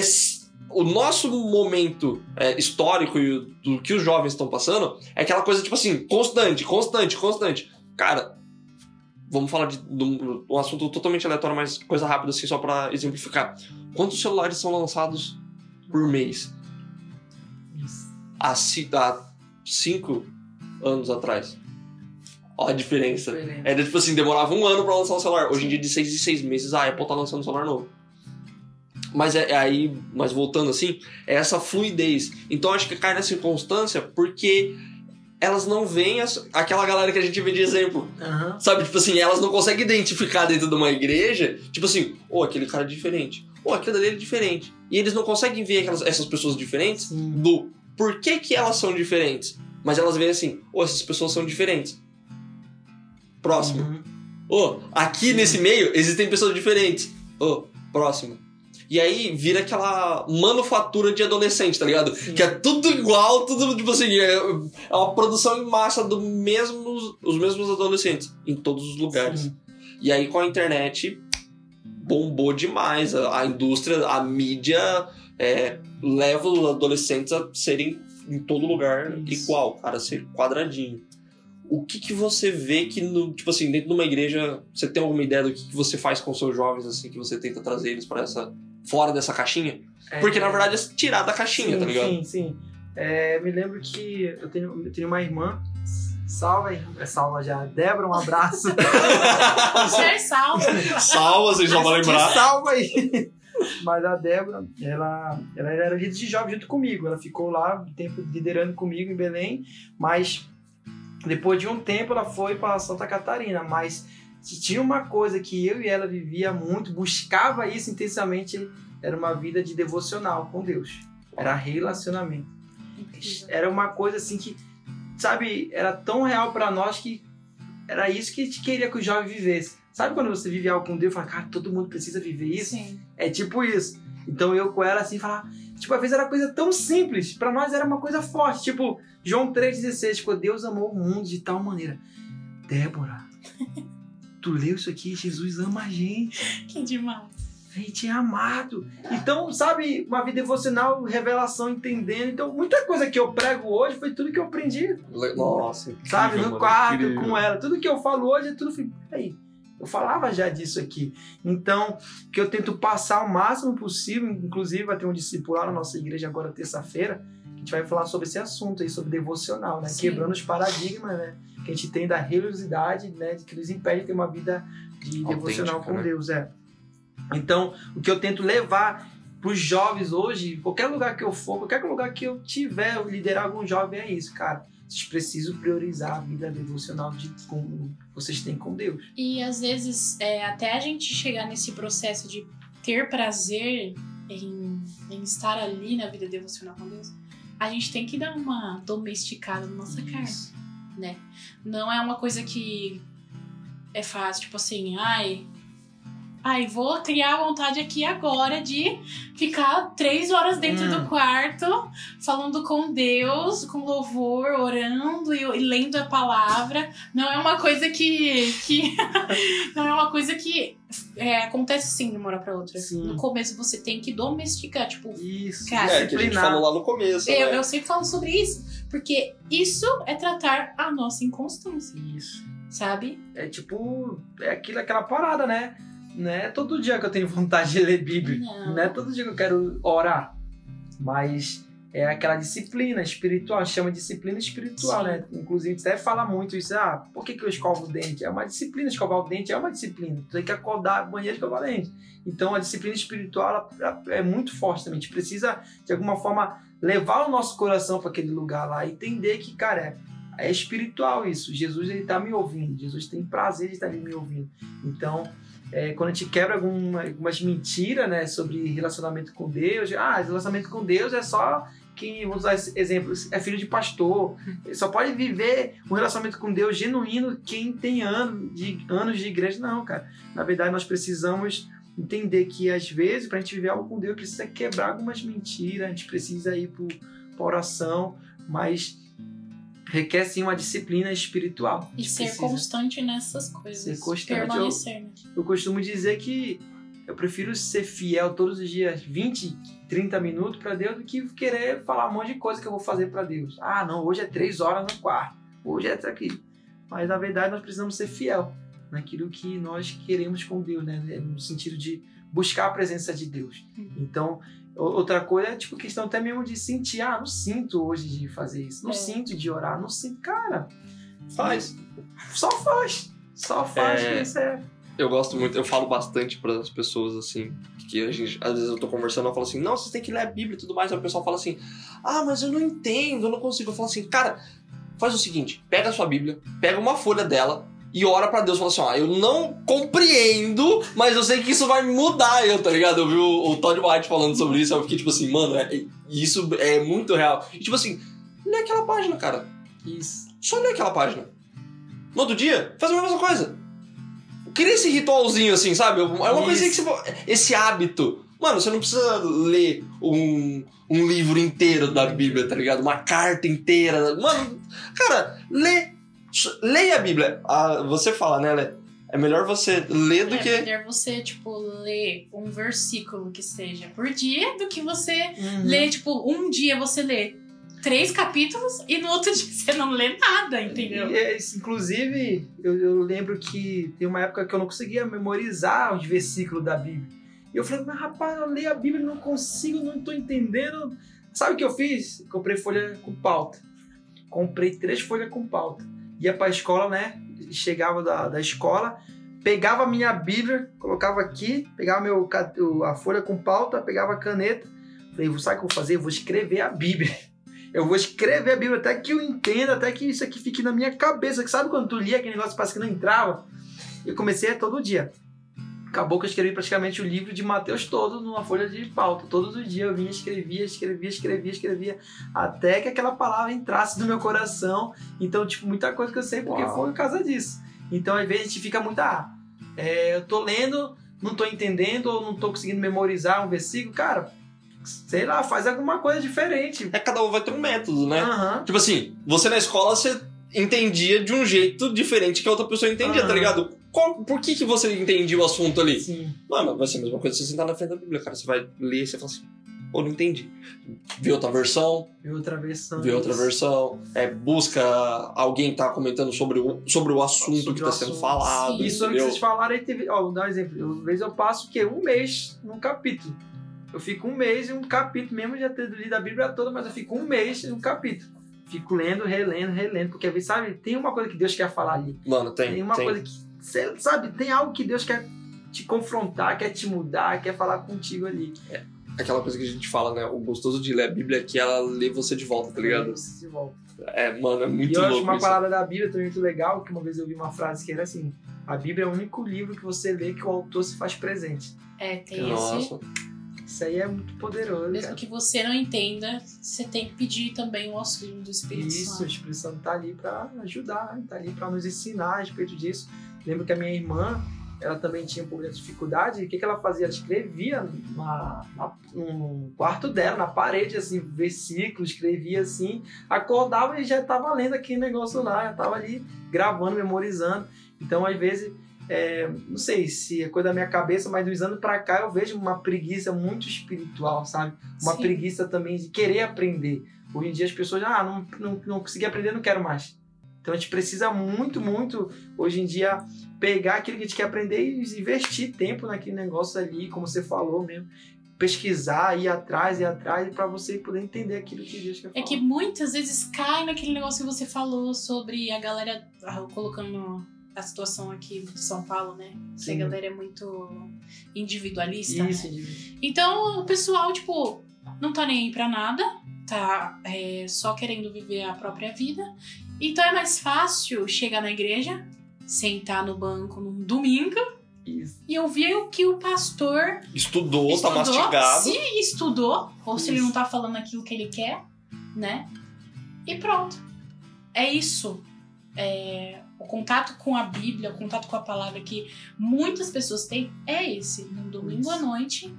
o nosso momento é, histórico e o- do que os jovens estão passando é aquela coisa, tipo assim, constante, constante, constante. Cara, vamos falar de, de um, um assunto totalmente aleatório, mas coisa rápida, assim, só pra exemplificar. Quantos celulares são lançados por mês? Há, ci- há cinco anos atrás. Ó a diferença. Era tipo assim, demorava um ano pra lançar um celular. Hoje em dia, de seis em seis meses, a Apple tá lançando um celular novo. Mas é, é aí, mas voltando assim, é essa fluidez. Então acho que cai nessa inconstância porque elas não veem as- aquela galera que a gente vê de exemplo. Aham. Sabe, tipo assim, elas não conseguem identificar dentro de uma igreja, tipo assim, ô, aquele cara é diferente. Ô, aquele dele é diferente. E eles não conseguem ver aquelas, essas pessoas diferentes Sim. do por que, que elas são diferentes. Mas elas veem assim, ô, essas pessoas são diferentes. Próximo. Uhum. Ô, aqui nesse meio existem pessoas diferentes. Ô, próximo. E aí vira aquela manufatura de adolescente, tá ligado? Sim. Que é tudo igual, tudo, tipo assim, é, é uma produção em massa dos mesmos, os mesmos adolescentes em todos os lugares. Sim. E aí com a internet bombou demais. A, a indústria, a mídia é, leva os adolescentes a serem em todo lugar Isso. igual, cara, ser quadradinho. O que que você vê que, no, tipo assim, dentro de uma igreja, você tem alguma ideia do que, que você faz com os seus jovens, assim, que você tenta trazer eles para essa. fora dessa caixinha? É, Porque na verdade é tirar da caixinha, sim, tá ligado? Sim, sim. É, me lembro que eu tenho, eu tenho uma irmã, salva? É salva já. Débora, um abraço. Ser salvo. Salva, vocês só vão lembrar. Salva aí. Mas a Débora, ela, ela era líder de jovem junto comigo. Ela ficou lá um tempo liderando comigo em Belém, mas depois de um tempo ela foi para Santa Catarina. Mas se tinha uma coisa que eu e ela vivia muito, buscava isso intensamente, era uma vida de devocional com Deus. Era relacionamento. Incrível. Era uma coisa assim que, sabe, era tão real para nós que era isso que a gente queria que o jovem vivesse. Sabe quando você vive algo com Deus e fala, cara, todo mundo precisa viver isso? Sim. É tipo isso. Então eu com ela assim falar, tipo, às vezes era coisa tão simples, pra nós era uma coisa forte, tipo, João 3:16, tipo, Deus amou o mundo de tal maneira. Débora, tu leu isso aqui, Jesus ama a gente. Que demais. A gente é amado. Então, sabe, uma vida devocional, revelação, entendendo. Então, muita coisa que eu prego hoje foi tudo que eu aprendi, Nossa, incrível, sabe, no quarto, incrível. com ela. Tudo que eu falo hoje é tudo. Aí, eu falava já disso aqui. Então, que eu tento passar o máximo possível, inclusive vai ter um discipulado na nossa igreja agora terça-feira, que a gente vai falar sobre esse assunto aí, sobre devocional, né? Sim. Quebrando os paradigmas, né? Que a gente tem da religiosidade, né? Que nos impede de ter uma vida de Autêntica, devocional com né? Deus, é. Então, o que eu tento levar para os jovens hoje, qualquer lugar que eu for, qualquer lugar que eu tiver, eu liderar algum jovem é isso, cara. Vocês precisam priorizar a vida devocional de, com, vocês têm com Deus. E às vezes, é, até a gente chegar nesse processo de ter prazer em, em estar ali na vida devocional com Deus, a gente tem que dar uma domesticada na nossa carne. né? Não é uma coisa que é fácil, tipo assim, ai. Ai, vou criar a vontade aqui agora de ficar três horas dentro Hum. do quarto, falando com Deus, com louvor, orando e, e lendo a palavra. Não é uma coisa que. que não é uma coisa que é, acontece assim de uma hora pra outra. Sim. No começo você tem que domesticar, tipo, Isso. Cara, É, que a gente falou lá no começo. eu, né? eu sempre falo sobre isso. Porque isso é tratar a nossa inconstância, Isso. sabe? É tipo, é aquilo, aquela parada, né? Não é todo dia que eu tenho vontade de ler Bíblia. Não. Não é todo dia que eu quero orar. Mas é aquela disciplina espiritual, chama disciplina espiritual, Sim. né? Inclusive, você falar muito isso. Ah, por que, que eu escovo o dente? É uma disciplina, escovar o dente é uma disciplina. Tu tem que acordar banheiro e escovar o dente. Então, a disciplina espiritual ela, é muito forte também. A gente precisa, de alguma forma, levar o nosso coração para aquele lugar lá e entender que, cara, é, é espiritual isso. Jesus, ele tá me ouvindo. Jesus tem prazer de estar me ouvindo. Então, é, quando a gente quebra alguma, algumas mentiras, né, sobre relacionamento com Deus, ah, relacionamento com Deus é só quem, vamos usar esse exemplo, é filho de pastor. Só pode viver um relacionamento com Deus genuíno quem tem anos de, anos de igreja. Não, cara. Na verdade, nós precisamos entender que, às vezes, para a gente viver algo com Deus, precisa quebrar algumas mentiras, a gente precisa ir para oração, mas requer sim uma disciplina espiritual. E ser precisa- constante nessas coisas. Ser constante, Permanecer, né? eu costumo dizer que eu prefiro ser fiel todos os dias, 20, 30 minutos para Deus, do que querer falar um monte de coisa que eu vou fazer para Deus. Ah, não, hoje é 3 horas no quarto, hoje é isso aqui. Mas na verdade nós precisamos ser fiel naquilo que nós queremos com Deus, né? No sentido de buscar a presença de Deus. Uhum. Então, outra coisa é tipo questão até mesmo de sentir, ah, não sinto hoje de fazer isso, não É. sinto de orar, não sinto, cara, Faz. só faz. Só faz, É. que isso é Eu gosto muito, eu falo bastante para as pessoas assim, que a gente, às vezes eu tô conversando, eu falo assim, não, vocês têm que ler a Bíblia e tudo mais, aí o pessoal fala assim, ah, mas eu não entendo, eu não consigo. Eu falo assim, cara, faz o seguinte, pega a sua Bíblia, pega uma folha dela e ora pra Deus, fala assim, ó, eu não compreendo, mas eu sei que isso vai mudar eu, tá ligado? Eu vi o, o Todd White falando sobre isso, eu fiquei tipo assim, mano, é- isso é muito real. E tipo assim, lê aquela página, cara. isso. Só lê aquela página. No outro dia, faz a mesma coisa. Cria esse ritualzinho assim, sabe? É uma coisa que você. Esse hábito. Mano, você não precisa ler um, um livro inteiro da Bíblia, tá ligado? Uma carta inteira. Mano, cara, lê. Leia a Bíblia. Ah, você fala, né, Lê? É melhor você ler do É que. melhor você, tipo, ler um versículo que seja por dia do que você Uhum. ler, tipo, um dia você lê três capítulos e no outro dia você não lê nada, entendeu? E, é, inclusive, eu, eu lembro que tem uma época que eu não conseguia memorizar os versículos da Bíblia. E eu falei, mas rapaz, eu leio a Bíblia e não consigo, não tô entendendo. Sabe o que eu fiz? Comprei folha com pauta. Comprei três folhas com pauta. Ia pra escola, né? Chegava da, da escola, pegava a minha Bíblia, colocava aqui, pegava meu, a folha com pauta, pegava a caneta. Falei, sabe o que eu vou fazer? Eu vou escrever a Bíblia. Eu vou escrever a Bíblia até que eu entenda, até que isso aqui fique na minha cabeça. Que sabe quando tu lia aquele negócio parece que não entrava? Eu comecei todo dia. Acabou que eu escrevi praticamente o livro de Mateus todo numa folha de pauta. Todos os dias eu vinha, escrevia, escrevia, escrevia, escrevia, até que aquela palavra entrasse no meu coração. Então, tipo, muita coisa que eu sei porque Uau. foi por causa disso. Então, às vezes a gente fica muito, ah, é, eu tô lendo, não tô entendendo, ou não tô conseguindo memorizar um versículo. Cara, sei lá, faz alguma coisa diferente. É, cada um vai ter um método, né? Aham. Tipo assim, você na escola você entendia de um jeito diferente que a outra pessoa entendia, tá Aham. ligado? Qual- por que, que você entendia o assunto ali? Sim. Mano, vai ser a mesma coisa se você sentar na frente da Bíblia, cara. Você vai ler e você fala assim, pô, não entendi. Vê outra versão, Vê outra versão. vê outra versão, é, busca alguém tá comentando sobre o, sobre o assunto Sobre que o tá sendo falado, Sim. Isso é o que vocês falaram aí, teve. Ó, vou dar um exemplo. Às vezes eu passo o quê? Um mês num capítulo. Eu fico um mês em um capítulo, mesmo já tendo lido a Bíblia toda, mas eu fico um mês em um capítulo. Fico lendo, relendo, relendo, porque às vezes, sabe, tem uma coisa que Deus quer falar ali. Mano, tem, Tem uma tem. coisa que, cê- sabe, tem algo que Deus quer te confrontar, quer te mudar, quer falar contigo ali. Aquela coisa que a gente fala, né? O gostoso de ler a Bíblia é que ela lê você de volta, tá ligado? Você de volta. É, mano, é E muito eu acho louco uma isso. parada da Bíblia também muito legal, que uma vez eu vi uma frase que era assim: a Bíblia é o único livro que você lê que o autor se faz presente. É, tem esse. Nossa, Isso aí é muito poderoso. Mesmo cara. que você não entenda, você tem que pedir também o auxílio do Espírito Isso, o Santo. Espírito Santo tá ali pra ajudar, tá ali pra nos ensinar a respeito disso. Lembro que a minha irmã, ela também tinha um pouco de dificuldade, e o que, que ela fazia? Ela escrevia na, na- no quarto dela, na parede, assim, versículos, escrevia assim, acordava e já tava lendo aquele negócio lá, já tava ali gravando, memorizando. Então, às vezes, é, não sei se é coisa da minha cabeça, mas dos anos pra cá eu vejo uma preguiça muito espiritual, sabe? Uma Sim. preguiça também de querer aprender. Hoje em dia as pessoas, ah, não, não, não consegui aprender, não quero mais. Então a gente precisa muito, muito, hoje em dia, pegar aquilo que a gente quer aprender e investir tempo naquele negócio ali, como você falou mesmo. Pesquisar, ir atrás, ir atrás, para você poder entender aquilo que Deus quer falar. É que muitas vezes cai naquele negócio que você falou sobre a galera ah, colocando a situação aqui de São Paulo, né? Que Sim. a galera é muito individualista. Isso, né? indivíduo. Então o pessoal, tipo, não tá nem aí pra nada, tá é, só querendo viver a própria vida. Então é mais fácil chegar na igreja, sentar no banco num domingo Isso. e ouvir o que o pastor Estudou, tá estudou, mastigado. se estudou, ou se ele Isso. não tá falando aquilo que ele quer, né? E pronto. É isso. É, o contato com a Bíblia, o contato com a palavra que muitas pessoas têm é esse. No domingo à noite,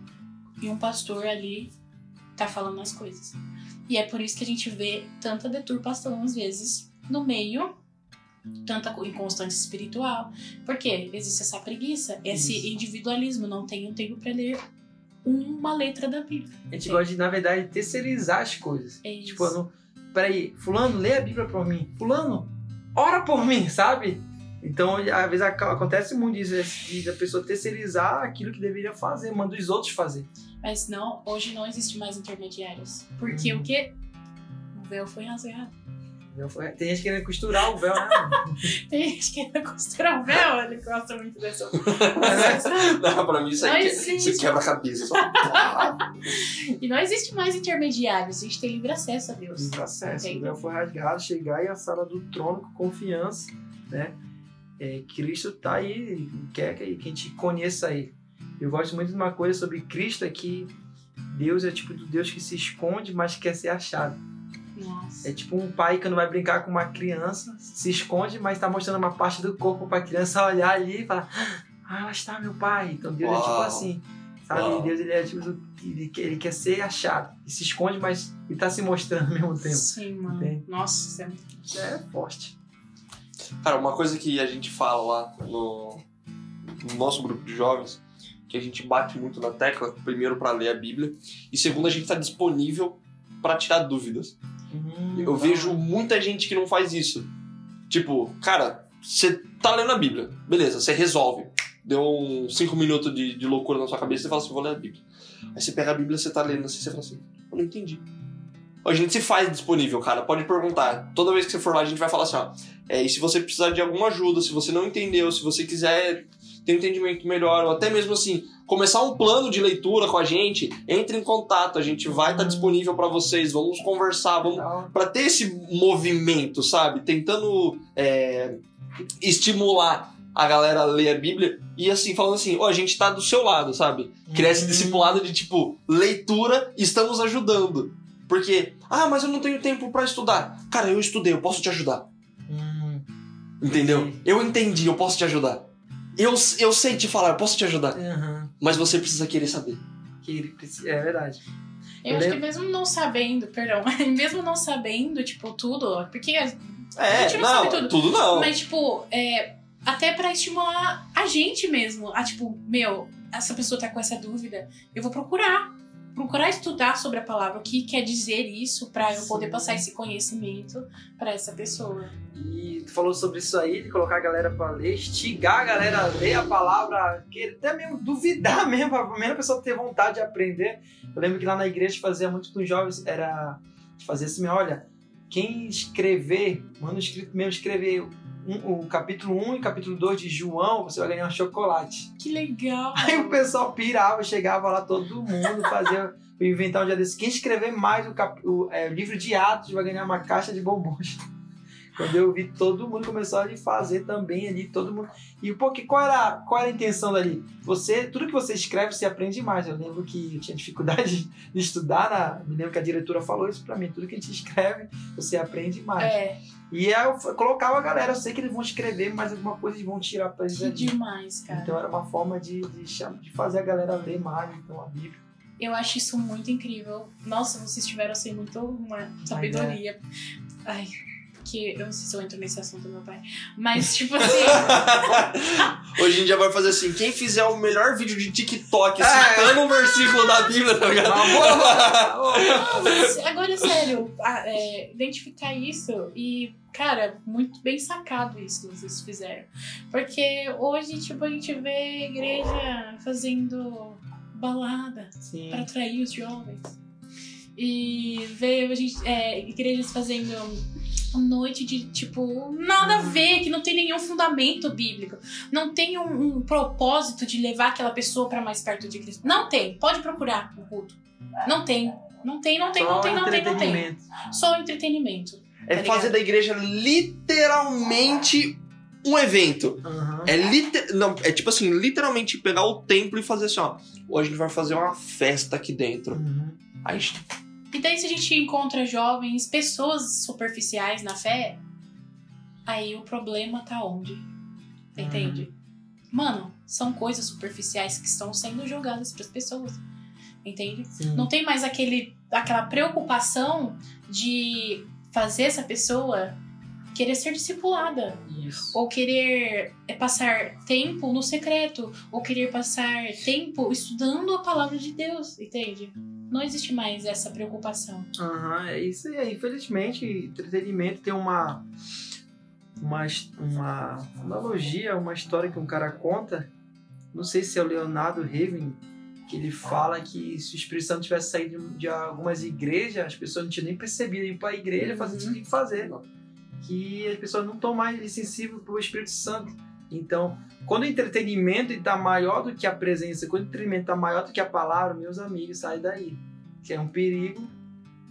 e um pastor ali tá falando as coisas. E é por isso que a gente vê tanta deturpação, às vezes, no meio, tanta inconstância espiritual. Porque existe essa preguiça, esse Isso. individualismo. Não tenho tempo para ler uma letra da Bíblia. A gente gosta de, na verdade, terceirizar as coisas. É isso. Tipo, não, peraí, fulano, lê a Bíblia por mim. Fulano, ora por mim, sabe? Então, às vezes ac- acontece muito isso, de da pessoa terceirizar aquilo que deveria fazer, manda os outros fazer. Mas não, hoje não existe mais intermediários. Porque o quê? O véu foi rasgado. Tem gente querendo costurar o véu, né? Tem gente querendo costurar o véu, ele gosta muito dessa. Não, pra mim isso aí que- isso quebra a cabeça. Só. e não existe mais intermediários, a gente tem livre acesso a Deus. Livre acesso. Entende? O véu foi rasgado, chegar e a sala do trono com confiança, né? É, Cristo tá aí, quer que a gente conheça ele. Eu gosto muito de uma coisa sobre Cristo, é que Deus é tipo do Deus que se esconde, mas quer ser achado. Nossa. É tipo um pai quando vai brincar com uma criança, se esconde, mas tá mostrando uma parte do corpo pra criança olhar ali e falar: Ah, lá está meu pai. Então Deus é tipo Uau. assim. Sabe? Uau. Deus ele é tipo. Ele, quer- ele quer ser achado. E se esconde, mas ele tá se mostrando ao mesmo tempo. Sim, mano. Entende? Nossa, isso é muito. É forte. Cara, uma coisa que a gente fala lá no, no nosso grupo de jovens, que a gente bate muito na tecla, primeiro pra ler a Bíblia, e segundo a gente tá disponível pra tirar dúvidas. Hum, Eu vejo muita gente que não faz isso. Tipo, cara, você tá lendo a Bíblia, beleza, você resolve. Deu uns 5 minutos de, de loucura na sua cabeça e fala assim, vou ler a Bíblia. Aí você pega a Bíblia, você tá lendo assim, você fala assim, eu não entendi. A gente se faz disponível, cara. Pode perguntar. Toda vez que você for lá, a gente vai falar assim, ó. É, e se você precisar de alguma ajuda, se você não entendeu, se você quiser ter um entendimento melhor, ou até mesmo assim, começar um plano de leitura com a gente, entre em contato. A gente vai estar disponível pra vocês. Vamos conversar, vamos Pra ter esse movimento, sabe? Tentando é, estimular a galera a ler a Bíblia e assim, falando assim, ó, a gente tá do seu lado, sabe? Criar esse Uhum. discipulado de tipo, leitura, estamos ajudando. Porque, ah, mas eu não tenho tempo pra estudar. Cara, eu estudei, eu posso te ajudar. hum, Entendeu? Eu entendi, eu posso te ajudar. Eu, eu sei te falar, eu posso te ajudar. aham. Mas você precisa querer saber. É verdade. Eu Eu acho que mesmo não sabendo, perdão, mesmo não sabendo, tipo, tudo, porque a É, gente não não, sabe tudo. tudo não. Mas, tipo, é, até pra estimular a gente mesmo. A, tipo, meu, essa pessoa tá com essa dúvida, eu vou procurar. Procurar estudar sobre a palavra, o que quer dizer isso, pra eu poder Sim. passar esse conhecimento pra essa pessoa. E tu falou sobre isso aí, de colocar a galera pra ler, estigar a galera a ler a palavra, até mesmo duvidar mesmo, pra primeira pessoa ter vontade de aprender. Eu lembro que lá na igreja a fazia muito com os jovens, era fazer assim, olha, quem escrever, manuscrito mesmo, escrever um- o capítulo 1 e capítulo 2 de João, você vai ganhar um chocolate. Que legal! Aí o pessoal pirava, chegava lá todo mundo, fazia, inventar um dia desse. Quem escrever mais o, cap- o, é, o livro de Atos vai ganhar uma caixa de bombons. Quando eu vi, todo mundo começou a fazer também ali, todo mundo. E pô, que, qual, era, qual era a intenção dali? Você, tudo que você escreve, você aprende mais. Eu lembro que eu tinha dificuldade de estudar, na, me lembro que a diretora falou isso pra mim. Tudo que a gente escreve, você aprende mais. É, E aí eu colocava a galera, eu sei que eles vão escrever, mas alguma coisa eles vão tirar pra eles que ali. demais, cara. Então era uma forma de, de, de fazer a galera ler mais então, a Bíblia. Eu acho isso muito incrível. Nossa, vocês tiveram assim muito uma sabedoria. Ai, que eu não sei se eu entro nesse assunto do meu pai, mas tipo assim. Hoje em dia vai fazer assim: quem fizer o melhor vídeo de TikTok É. citando um versículo da Bíblia, tá ligado? Não, mas agora, sério, a- é, identificar isso e, cara, muito bem sacado isso que vocês fizeram. Porque hoje, tipo, a gente vê igreja fazendo balada para atrair os jovens. E vê a gente, é, igrejas fazendo noite de, tipo, nada a ver, que não tem nenhum fundamento bíblico. Não tem um, um propósito de levar aquela pessoa para mais perto de Cristo. Não tem. Pode procurar o culto. Não tem. Não tem, não tem, não tem, não tem, não tem. Só entretenimento. É Tá fazer da igreja literalmente um evento. Aham. É liter... não, é tipo assim, literalmente pegar o templo e fazer assim, ó. Hoje a gente vai fazer uma festa aqui dentro. Uhum. Aí a gente E daí, se a gente encontra jovens, pessoas superficiais na fé, aí o problema tá onde? Entende? Mano, são coisas superficiais que estão sendo jogadas pras pessoas. Entende? Sim. Não tem mais aquele, aquela preocupação de fazer essa pessoa querer ser discipulada. Isso. Ou querer é, passar tempo no secreto. Ou querer passar tempo estudando a palavra de Deus. Entende? Não existe mais essa preocupação. Aham, é isso aí. Infelizmente, entretenimento tem uma, uma, uma analogia, uma história que um cara conta. Não sei se é o Leonardo Raven, que ele fala que se o Espírito Santo tivesse saído de algumas igrejas, as pessoas não tinham nem percebido ir para a igreja fazer o que tinha que fazer. Que as pessoas não estão mais sensíveis para o Espírito Santo. Então, quando o entretenimento está maior do que a presença, quando o entretenimento está maior do que a palavra, meus amigos, sai daí. Que é um perigo,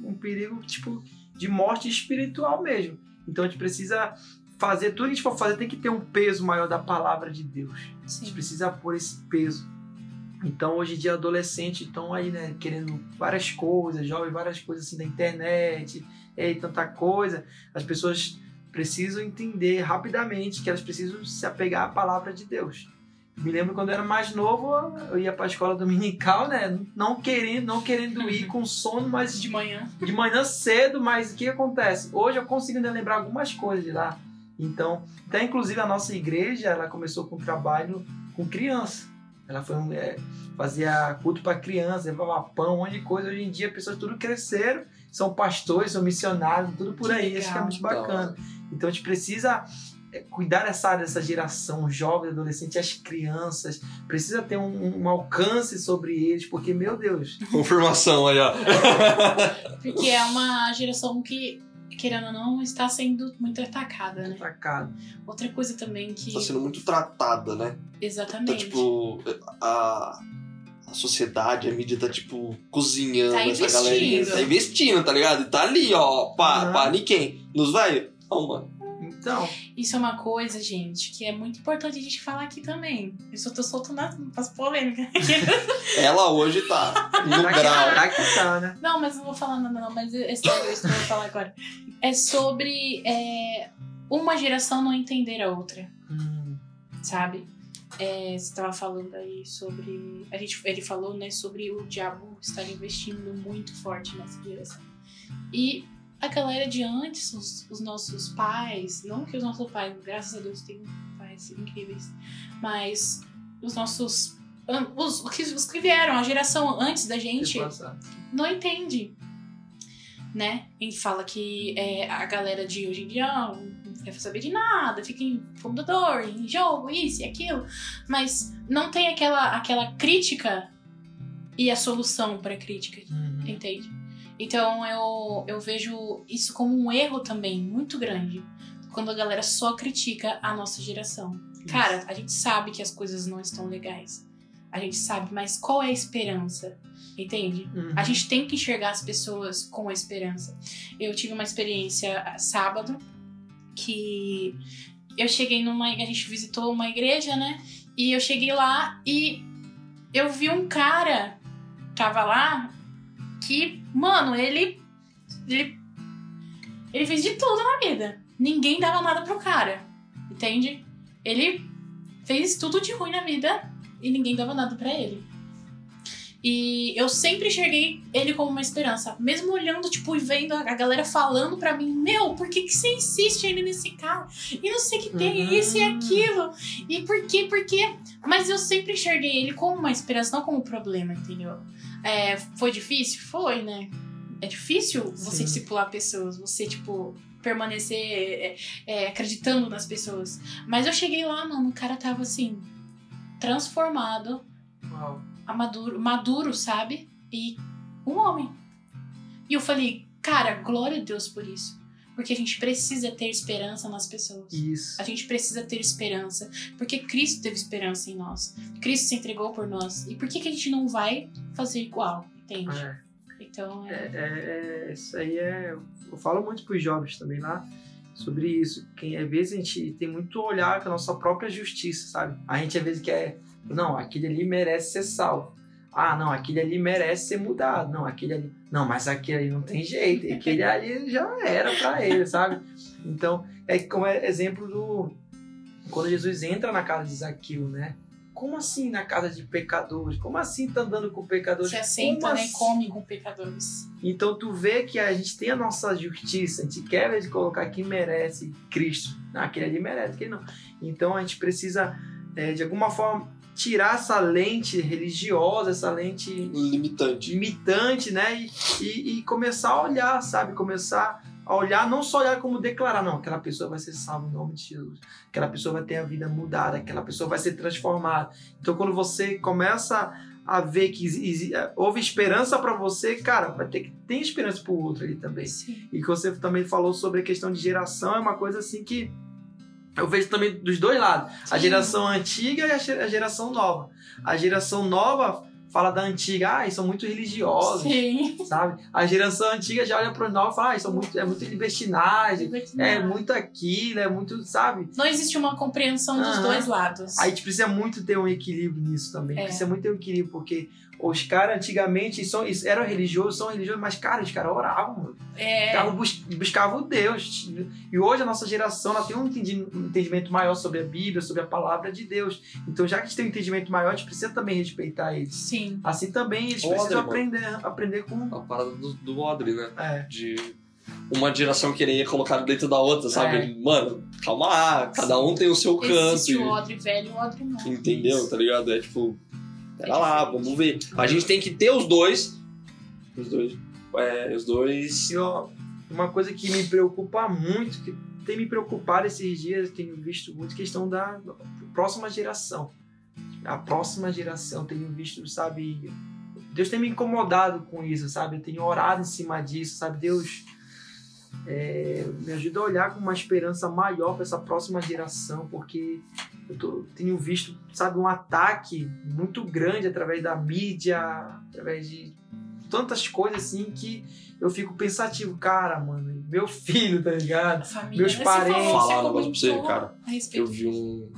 um perigo tipo de morte espiritual mesmo. Então a gente precisa fazer, tudo que a gente for fazer tem que ter um peso maior da palavra de Deus. A gente Sim. precisa pôr esse peso. Então hoje em dia adolescentes estão aí, né, querendo várias coisas, jovens, várias coisas assim da internet, e tanta coisa. As pessoas precisam entender rapidamente que elas precisam se apegar à palavra de Deus. Me lembro quando eu era mais novo, eu ia para a escola dominical, né, não querendo, não querendo ir com sono, mas De manhã. de manhã cedo, mas o que acontece? Hoje eu consigo ainda lembrar algumas coisas de lá. Então, até inclusive a nossa igreja, ela começou com um trabalho com criança. Ela foi é, fazia culto para criança, levava pão, um monte de coisa. Hoje em dia, pessoas tudo cresceram, são pastores, são missionários, tudo por Que aí. legal. Acho que é muito bacana. Então, a gente precisa é, cuidar dessa área, dessa geração, os jovens, adolescentes, as crianças. Precisa ter um, um alcance sobre eles, porque, meu Deus, Confirmação aí, ó. Porque é uma geração que, querendo ou não, está sendo muito atacada, né? atacado. Outra coisa também que. Tá sendo muito tratada, né? Então, Exatamente. tipo, a, a sociedade, a mídia tá, tipo, cozinhando Tá essa galerinha. Tá investindo, tá ligado? E tá ali, ó, pá, Uhum. pá, quem? Nos velhos? Não. Então, Isso é uma coisa, gente, que é muito importante a gente falar aqui também. Eu só tô soltando as, as polêmicas. Ela hoje tá no tá grau. tá que tá, né? não, mas não vou falar nada, não. Mas é sério isso que eu vou falar agora. É sobre é, uma geração não entender a outra. Hum, sabe? É, você estava falando aí sobre. A gente, ele falou, né, sobre o diabo estar investindo muito forte nessa direção. E a galera de antes, os, os nossos pais, não que os nossos pais, graças a Deus, têm pais incríveis, mas os nossos. Os, os, que, os que vieram, a geração antes da gente, não entende. Né? E fala que é, a galera de hoje em dia ah, não quer saber de nada, fica em computador, em jogo, isso e aquilo. Mas não tem aquela, aquela crítica e a solução para crítica, Uhum. entende? Então eu, eu vejo isso como um erro também muito grande. Quando a galera só critica a nossa geração. Cara, a gente sabe que as coisas não estão legais. A gente sabe, mas qual é a esperança? Entende? Uhum. A gente tem que enxergar as pessoas com a esperança. Eu tive uma experiência sábado que eu cheguei numa. A gente visitou uma igreja, né? E eu cheguei lá e eu vi um cara tava lá que, mano, ele. Ele, ele fez de tudo na vida. Ninguém dava nada pro cara. Entende? Ele fez tudo de ruim na vida e ninguém dava nada pra ele. E eu sempre enxerguei ele como uma esperança. Mesmo olhando, tipo, e vendo a galera falando pra mim, meu, por que, que você insiste ainda nesse cara? E não sei o que tem, Uhum. isso e aquilo. E por quê, por quê? Mas eu sempre enxerguei ele como uma esperança, não como um problema, entendeu? É, foi difícil? Foi, né? É difícil você Sim. discipular pessoas, você, tipo, permanecer é, é, acreditando nas pessoas. Mas eu cheguei lá, mano, o cara tava assim, transformado, Uau. Maduro, maduro, sabe? E um homem. E eu falei, cara, glória a Deus por isso. Porque a gente precisa ter esperança nas pessoas. Isso. A gente precisa ter esperança. Porque Cristo teve esperança em nós. Cristo se entregou por nós. E por que, que a gente não vai fazer igual? Entende? É. Então, É, é. é, é- isso aí é. Eu falo muito para os jovens também lá sobre isso. Que às vezes a gente tem muito olhar com a nossa própria justiça, sabe? A gente às vezes quer. Não, aquele ali merece ser salvo. Ah, não, aquele ali merece ser mudado. Não, aquele ali. Não, mas aquele ali não tem jeito. Aquele ali já era para ele, sabe? Então, é como é exemplo do. Quando Jesus entra na casa de Zaqueu, né? Como assim na casa de pecadores? Como assim tá andando com pecadores? Se assenta, Como né? assim? Come com pecadores. Então tu vê que a gente tem a nossa justiça, a gente quer colocar quem merece Cristo. Não, aquele ali merece, aquele não. Então a gente precisa, é, de alguma forma, tirar essa lente religiosa, essa lente Limitante. limitante, né? E, e, e começar a olhar, sabe? Começar a olhar, não só olhar como declarar, não, aquela pessoa vai ser salva em nome de Jesus, aquela pessoa vai ter a vida mudada, aquela pessoa vai ser transformada. Então, quando você começa a ver que exi- houve esperança para você, cara, vai ter que ter esperança para o outro ali também. Sim. E que você também falou sobre a questão de geração, é uma coisa assim que eu vejo também dos dois lados. A Sim. geração antiga e a ge- a geração nova. A geração nova fala da antiga, ah, eles são muito religiosos, Sim. sabe? A geração antiga já olha para os novos e fala, ah, são muito, é muito libertinagem, é muito aquilo, é muito, sabe? Não existe uma compreensão dos dois lados. Aí a gente precisa muito ter um equilíbrio nisso também. É. Precisa muito ter um equilíbrio, porque os caras antigamente são, eles eram religiosos, são religiosos, mas, cara, os caras oravam, mano. É. Buscavam, bus- buscavam Deus. E hoje a nossa geração ela tem um entendi- entendimento maior sobre a Bíblia, sobre a palavra de Deus. Então, já que a gente tem um entendimento maior, a gente precisa também respeitar eles. Sim. Assim também eles Ô, precisam aprender, aprender com. A parada do, do Audrey, né? É, De uma geração querer colocar dentro da outra, sabe? É. Mano, calma lá, cada um tem o seu canto. Existe o odre velho e o odre novo. Entendeu? Tá ligado? É tipo, pera lá, vamos ver. A gente tem que ter os dois. Os dois. É, os dois. Uma coisa que me preocupa muito, que tem me preocupado esses dias, tenho visto muito, questão da próxima geração. A próxima geração, tenho visto, sabe? Deus tem me incomodado com isso, sabe? Eu tenho orado em cima disso, sabe? Deus é, me ajuda a olhar com uma esperança maior para essa próxima geração, porque eu tô- tenho visto, sabe, um ataque muito grande através da mídia, através de tantas coisas assim que eu fico pensativo, cara, mano, meu filho, tá ligado? Família. Meus parentes- falou, Falar você um negócio pra você, cara. Eu vi um,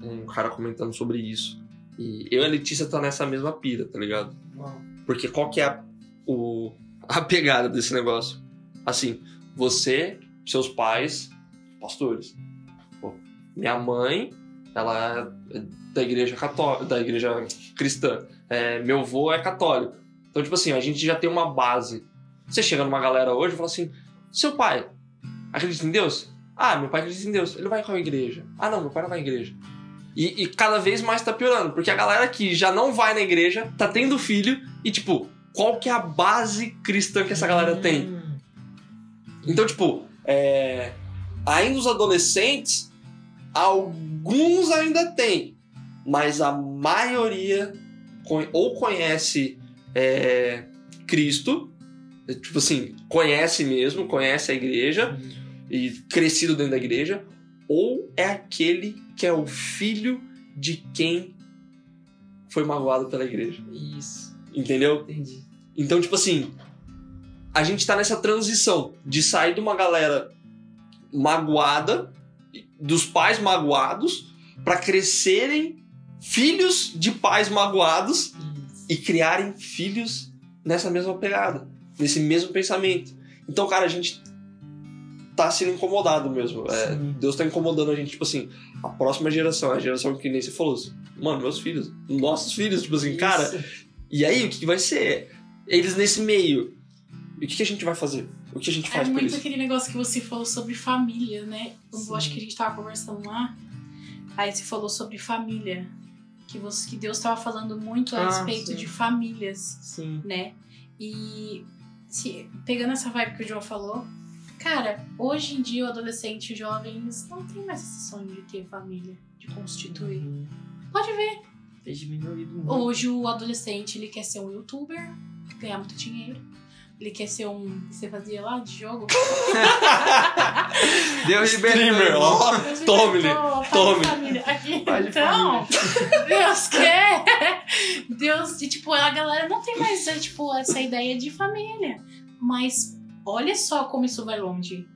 um cara comentando sobre isso. E eu e a Letícia tá nessa mesma pira, tá ligado? Porque qual que é a, o, a pegada desse negócio? Assim, você, seus pais, pastores. Pô, minha mãe, ela é da igreja católica, da igreja cristã. É, meu avô é católico. Então, tipo assim, a gente já tem uma base. Você chega numa galera hoje e fala assim: seu pai acredita em Deus? Ah, meu pai acredita em Deus. Ele vai em qual igreja? Ah, não, meu pai não vai em igreja. E, e cada vez mais tá piorando, porque a galera que já não vai na igreja tá tendo filho e, tipo, qual que é a base cristã que essa galera tem? Então, tipo, é, ainda os adolescentes, alguns ainda têm, mas a maioria ou conhece é, Cristo, é, tipo assim, conhece mesmo, conhece a igreja e crescido dentro da igreja, ou é aquele que é o filho de quem foi magoado pela igreja. Isso, Entendeu? entendi. Então, tipo assim, a gente tá nessa transição de sair de uma galera magoada, dos pais magoados, pra crescerem filhos de pais magoados e criarem filhos nessa mesma pegada, nesse mesmo pensamento. Então, cara, a gente tá sendo incomodado mesmo. É. Deus tá incomodando a gente, tipo assim, a próxima geração, a geração que nem você falou, assim, mano, meus filhos, nossos filhos, tipo assim, cara, Isso. E aí, o que vai ser? Eles nesse meio. E o que, que a gente vai fazer? O que a gente É faz muito isso? aquele negócio que você falou sobre família, né? Eu Sim. acho que a gente tava conversando lá. Aí você falou sobre família. Que, você, que Deus tava falando muito a Ah, respeito sim. de famílias, Sim. né? E se, pegando essa vibe que o João falou, cara, hoje em dia o adolescente e os jovens não tem mais esse sonho de ter família, de constituir. Uhum. Pode ver. Tem diminuído muito. Hoje o adolescente ele quer ser um youtuber, ganhar muito dinheiro. Ele quer ser um. que Você fazia lá de jogo? Deus Streamer, ó. Tome-lhe, tome. Aqui, então, Deus quer. Deus, e, tipo, a galera não tem mais é, tipo, essa ideia de família. Mas olha só como isso vai longe.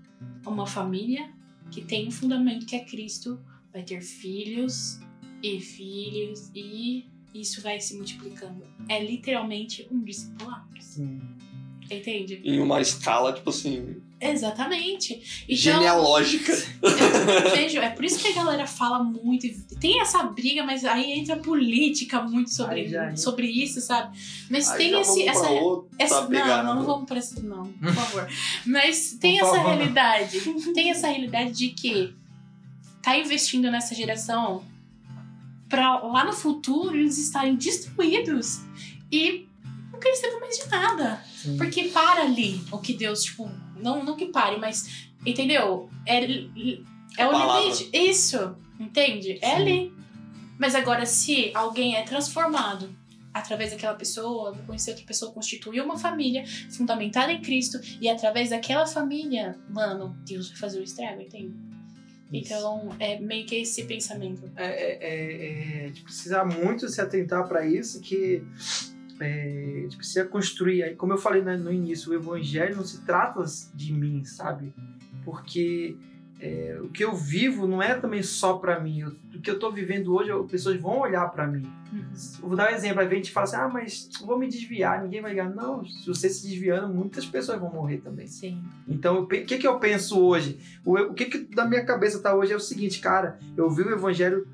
Uma família que tem um fundamento que é Cristo vai ter filhos e filhos e isso vai se multiplicando. É literalmente um discipulado. Sim. Entende? Em uma escala, tipo assim, Exatamente. Então, genealógica. Veja, é por isso que a galera fala muito. Tem essa briga, mas aí entra política muito sobre, já- sobre isso, sabe? Mas Aí tem já esse, vamos essa. pra outra essa pegada. não, não vamos pra esse. Não, por favor. Mas tem Por essa favor. realidade. Tem essa realidade de que tá investindo nessa geração pra lá no futuro eles estarem destruídos e não saber mais de nada. Sim. Porque para ali o que Deus, tipo, não, não que pare, mas, entendeu? É, é A o palavra. limite. Isso, entende? É Sim. ali. Mas agora, se alguém é transformado através daquela pessoa, conhecer outra pessoa, constituir uma família fundamentada em Cristo, e através daquela família, mano, Deus vai fazer o estrago, entende? Isso. Então, é meio que esse pensamento. É, é, é, a gente precisa muito se atentar para isso, que é, a gente precisa construir. Aí, Como eu falei né, no início, o evangelho não se trata de mim, sabe? Porque é, o que eu vivo não é também só para mim. O que eu tô vivendo hoje, as pessoas vão olhar para mim. Eu Vou dar um exemplo, aí a gente fala assim, ah, mas eu vou me desviar, ninguém vai ligar. Não, se você se desviando, muitas pessoas vão morrer também. Sim. Então, o que, que eu penso hoje? O, o que, que da minha cabeça tá hoje é o seguinte, cara, eu vi o evangelho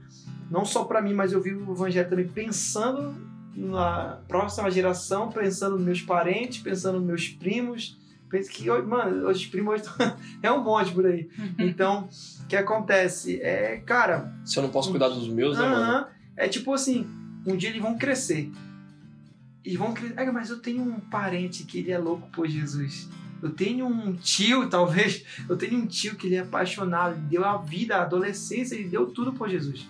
não só para mim, mas eu vi o evangelho também pensando na próxima geração, pensando nos meus parentes, pensando nos meus primos. Penso que, hoje- mano, os primos é um monte por aí. Então, o que acontece? É, cara, Se eu não posso cuidar dos meus, né, mano? É tipo assim, um dia eles vão crescer. E vão crescer. Ah, mas eu tenho um parente que ele é louco por Jesus. Eu tenho um tio, talvez. Eu tenho um tio que ele é apaixonado, ele deu a vida, a adolescência, ele deu tudo por Jesus.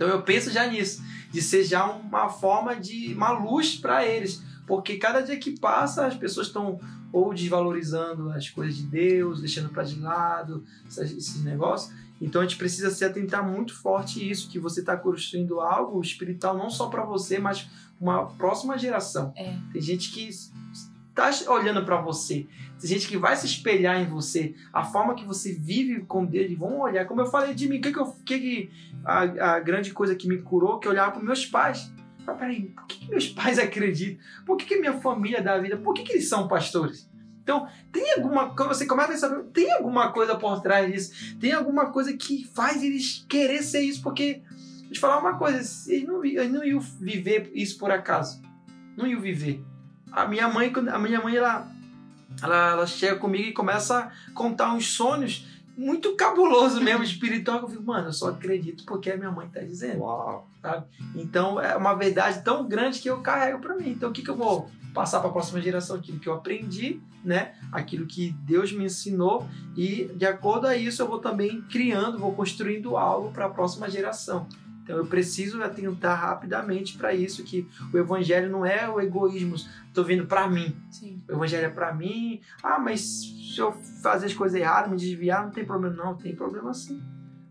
Então eu penso já nisso, de ser já uma forma de uma luz para eles, porque cada dia que passa as pessoas estão ou desvalorizando as coisas de Deus, deixando para de lado esses negócios. Então a gente precisa se atentar muito forte isso, que você está construindo algo espiritual não só para você, mas uma próxima geração. É. Tem gente que está olhando para você, gente que vai se espelhar em você, a forma que você vive com Deus, vão olhar. Como eu falei de mim, o que, que, eu, que, que a, a grande coisa que me curou, que eu olhava para meus pais. Mas peraí, por que, que meus pais acreditam? Por que, que minha família dá vida? Por que, que eles são pastores? Então, tem alguma coisa, você começa a saber, tem alguma coisa por trás disso, tem alguma coisa que faz eles querer ser isso, porque, eu te falar uma coisa, eles não, eles não iam viver isso por acaso, não iam viver. A minha mãe, a minha mãe, ela, ela, ela chega comigo e começa a contar uns sonhos muito cabuloso mesmo, espiritual, que eu fico, mano, eu só acredito porque a minha mãe tá dizendo. Uau. Então é uma verdade tão grande que eu carrego para mim. Então o que, que eu vou passar para a próxima geração? Aquilo que eu aprendi, né? Aquilo que Deus me ensinou e de acordo a isso eu vou também criando, vou construindo algo para a próxima geração. Então eu preciso atentar rapidamente para isso que o evangelho não é o egoísmo, estou vindo para mim. Sim. O evangelho é para mim. Ah, mas se eu fazer as coisas erradas, me desviar, não tem problema. Não, tem problema sim.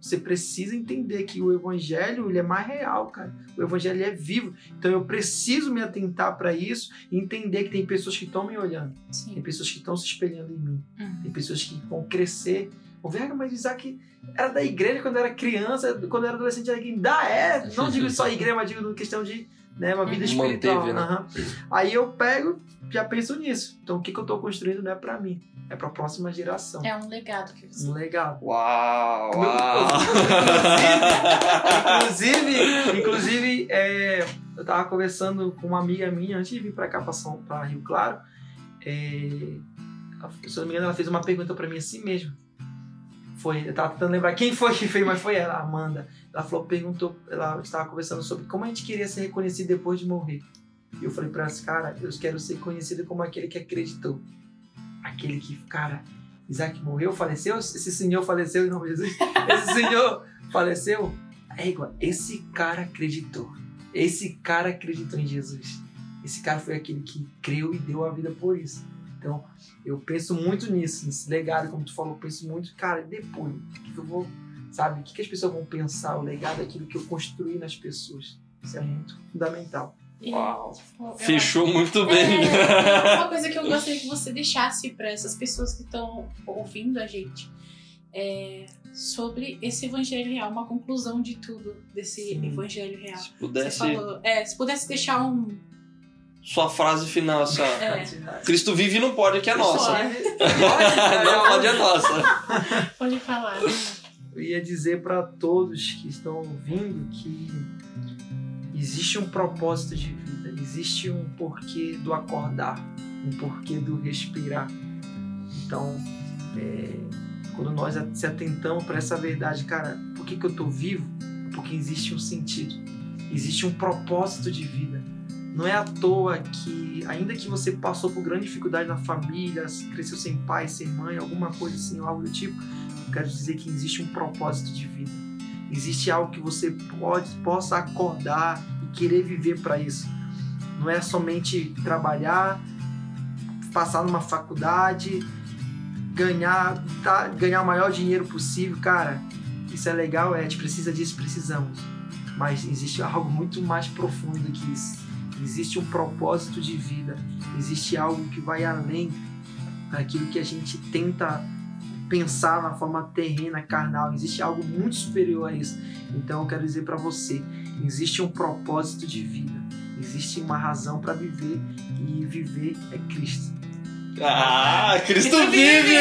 Você precisa entender que o evangelho ele é mais real, cara. O evangelho é vivo. Então eu preciso me atentar para isso e entender que tem pessoas que estão me olhando. Tem Sim. pessoas que estão se espelhando em mim. Uhum. Tem pessoas que vão crescer. O Verga, mas Isaac era da igreja quando era criança, quando era adolescente, era ainda é. Não digo só igreja, mas digo questão de né? Uma vida Manteve, espiritual. né? aham. Aí eu pego, já penso nisso. Então o que, que eu tô construindo não é pra mim, é pra próxima geração. É um legado que você. Um legado. Uau! Meu- uau. Inclusive, inclusive é, eu tava conversando com uma amiga minha antes de vir pra cá, pra Rio Claro. É, se eu não me engano, ela fez uma pergunta pra mim assim mesmo. Foi, eu tava tentando lembrar quem foi que fez, mas foi ela, a Amanda. Ela falou, perguntou, ela estava conversando sobre como a gente queria ser reconhecido depois de morrer. E eu falei pra ela, cara, eu quero ser conhecido como aquele que acreditou. Aquele que, cara, Isaac morreu, faleceu, esse senhor faleceu em nome de Jesus. Esse senhor faleceu. Égua, esse cara acreditou. Esse cara acreditou em Jesus. Esse cara foi aquele que creu e deu a vida por isso. Então, eu penso muito nisso, nesse legado, como tu falou, eu penso muito, cara, depois, o que, que eu vou, sabe, o que, que as pessoas vão pensar, o legado, aquilo que eu construí nas pessoas. Isso é muito fundamental. E, Uau. tipo, Fechou muito bem. É, uma coisa que eu gostaria que você deixasse para essas pessoas que estão ouvindo a gente é sobre esse evangelho real, uma conclusão de tudo desse Sim. evangelho real. Se Você pudesse, falou, é, se pudesse deixar um. Sua frase final, ó. É. Cristo vive e não pode, que é nossa. Pode. não pode, é nossa. Pode falar. Eu ia dizer para todos que estão ouvindo que existe um propósito de vida, existe um porquê do acordar, um porquê do respirar. Então, é, quando nós se atentamos para essa verdade, cara, por que, que eu tô vivo? Porque existe um sentido, existe um propósito de vida. Não é à toa que, ainda que você passou por grande dificuldade na família, cresceu sem pai, sem mãe, alguma coisa assim, algo do tipo, eu quero dizer que existe um propósito de vida. Existe algo que você pode, possa acordar e querer viver para isso. Não é somente trabalhar, passar numa faculdade, ganhar, tá, ganhar o maior dinheiro possível, cara. Isso é legal, é, a gente precisa disso, precisamos. Mas existe algo muito mais profundo do que isso. Existe um propósito de vida. Existe algo que vai além daquilo que a gente tenta pensar na forma terrena, carnal. Existe algo muito superior a isso. Então eu quero dizer para você, existe um propósito de vida. Existe uma razão para viver e viver é Cristo. Ah, Cristo Cristo vive!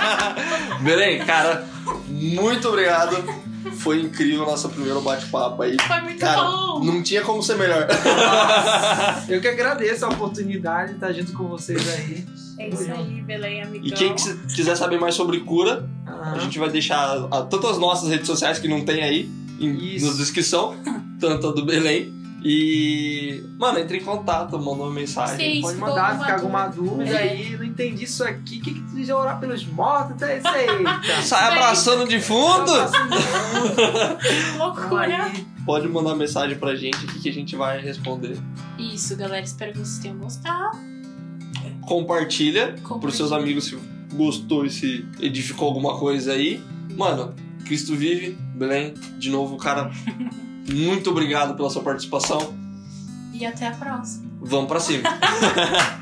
Belém, cara, muito obrigado. Foi incrível o nosso primeiro bate-papo aí. Foi muito Cara, bom. Não tinha como ser melhor. Eu que agradeço a oportunidade de estar junto com vocês aí. É isso aí, Belém, amigão. E quem quis- quiser saber mais sobre cura, Aham. a gente vai deixar a- tanto as nossas redes sociais que não tem aí em, na descrição, tanto a do Belém. E, mano, entre em contato, manda uma mensagem. Sim. Pode mandar, ficar alguma alguma dúvida É. aí, não entendi isso aqui. O que, que tu diz orar pelos mortos? Até isso aí. Sai abraçando de fundo! Loucura. Pode mandar mensagem pra gente aqui que a gente vai responder. Isso, galera. Espero que vocês tenham gostado. Compartilha Compartilha. pros seus amigos se gostou e se edificou alguma coisa aí. Mano, Cristo vive, Belém, de novo, cara, muito obrigado pela sua participação. E até a próxima. Vamos pra cima.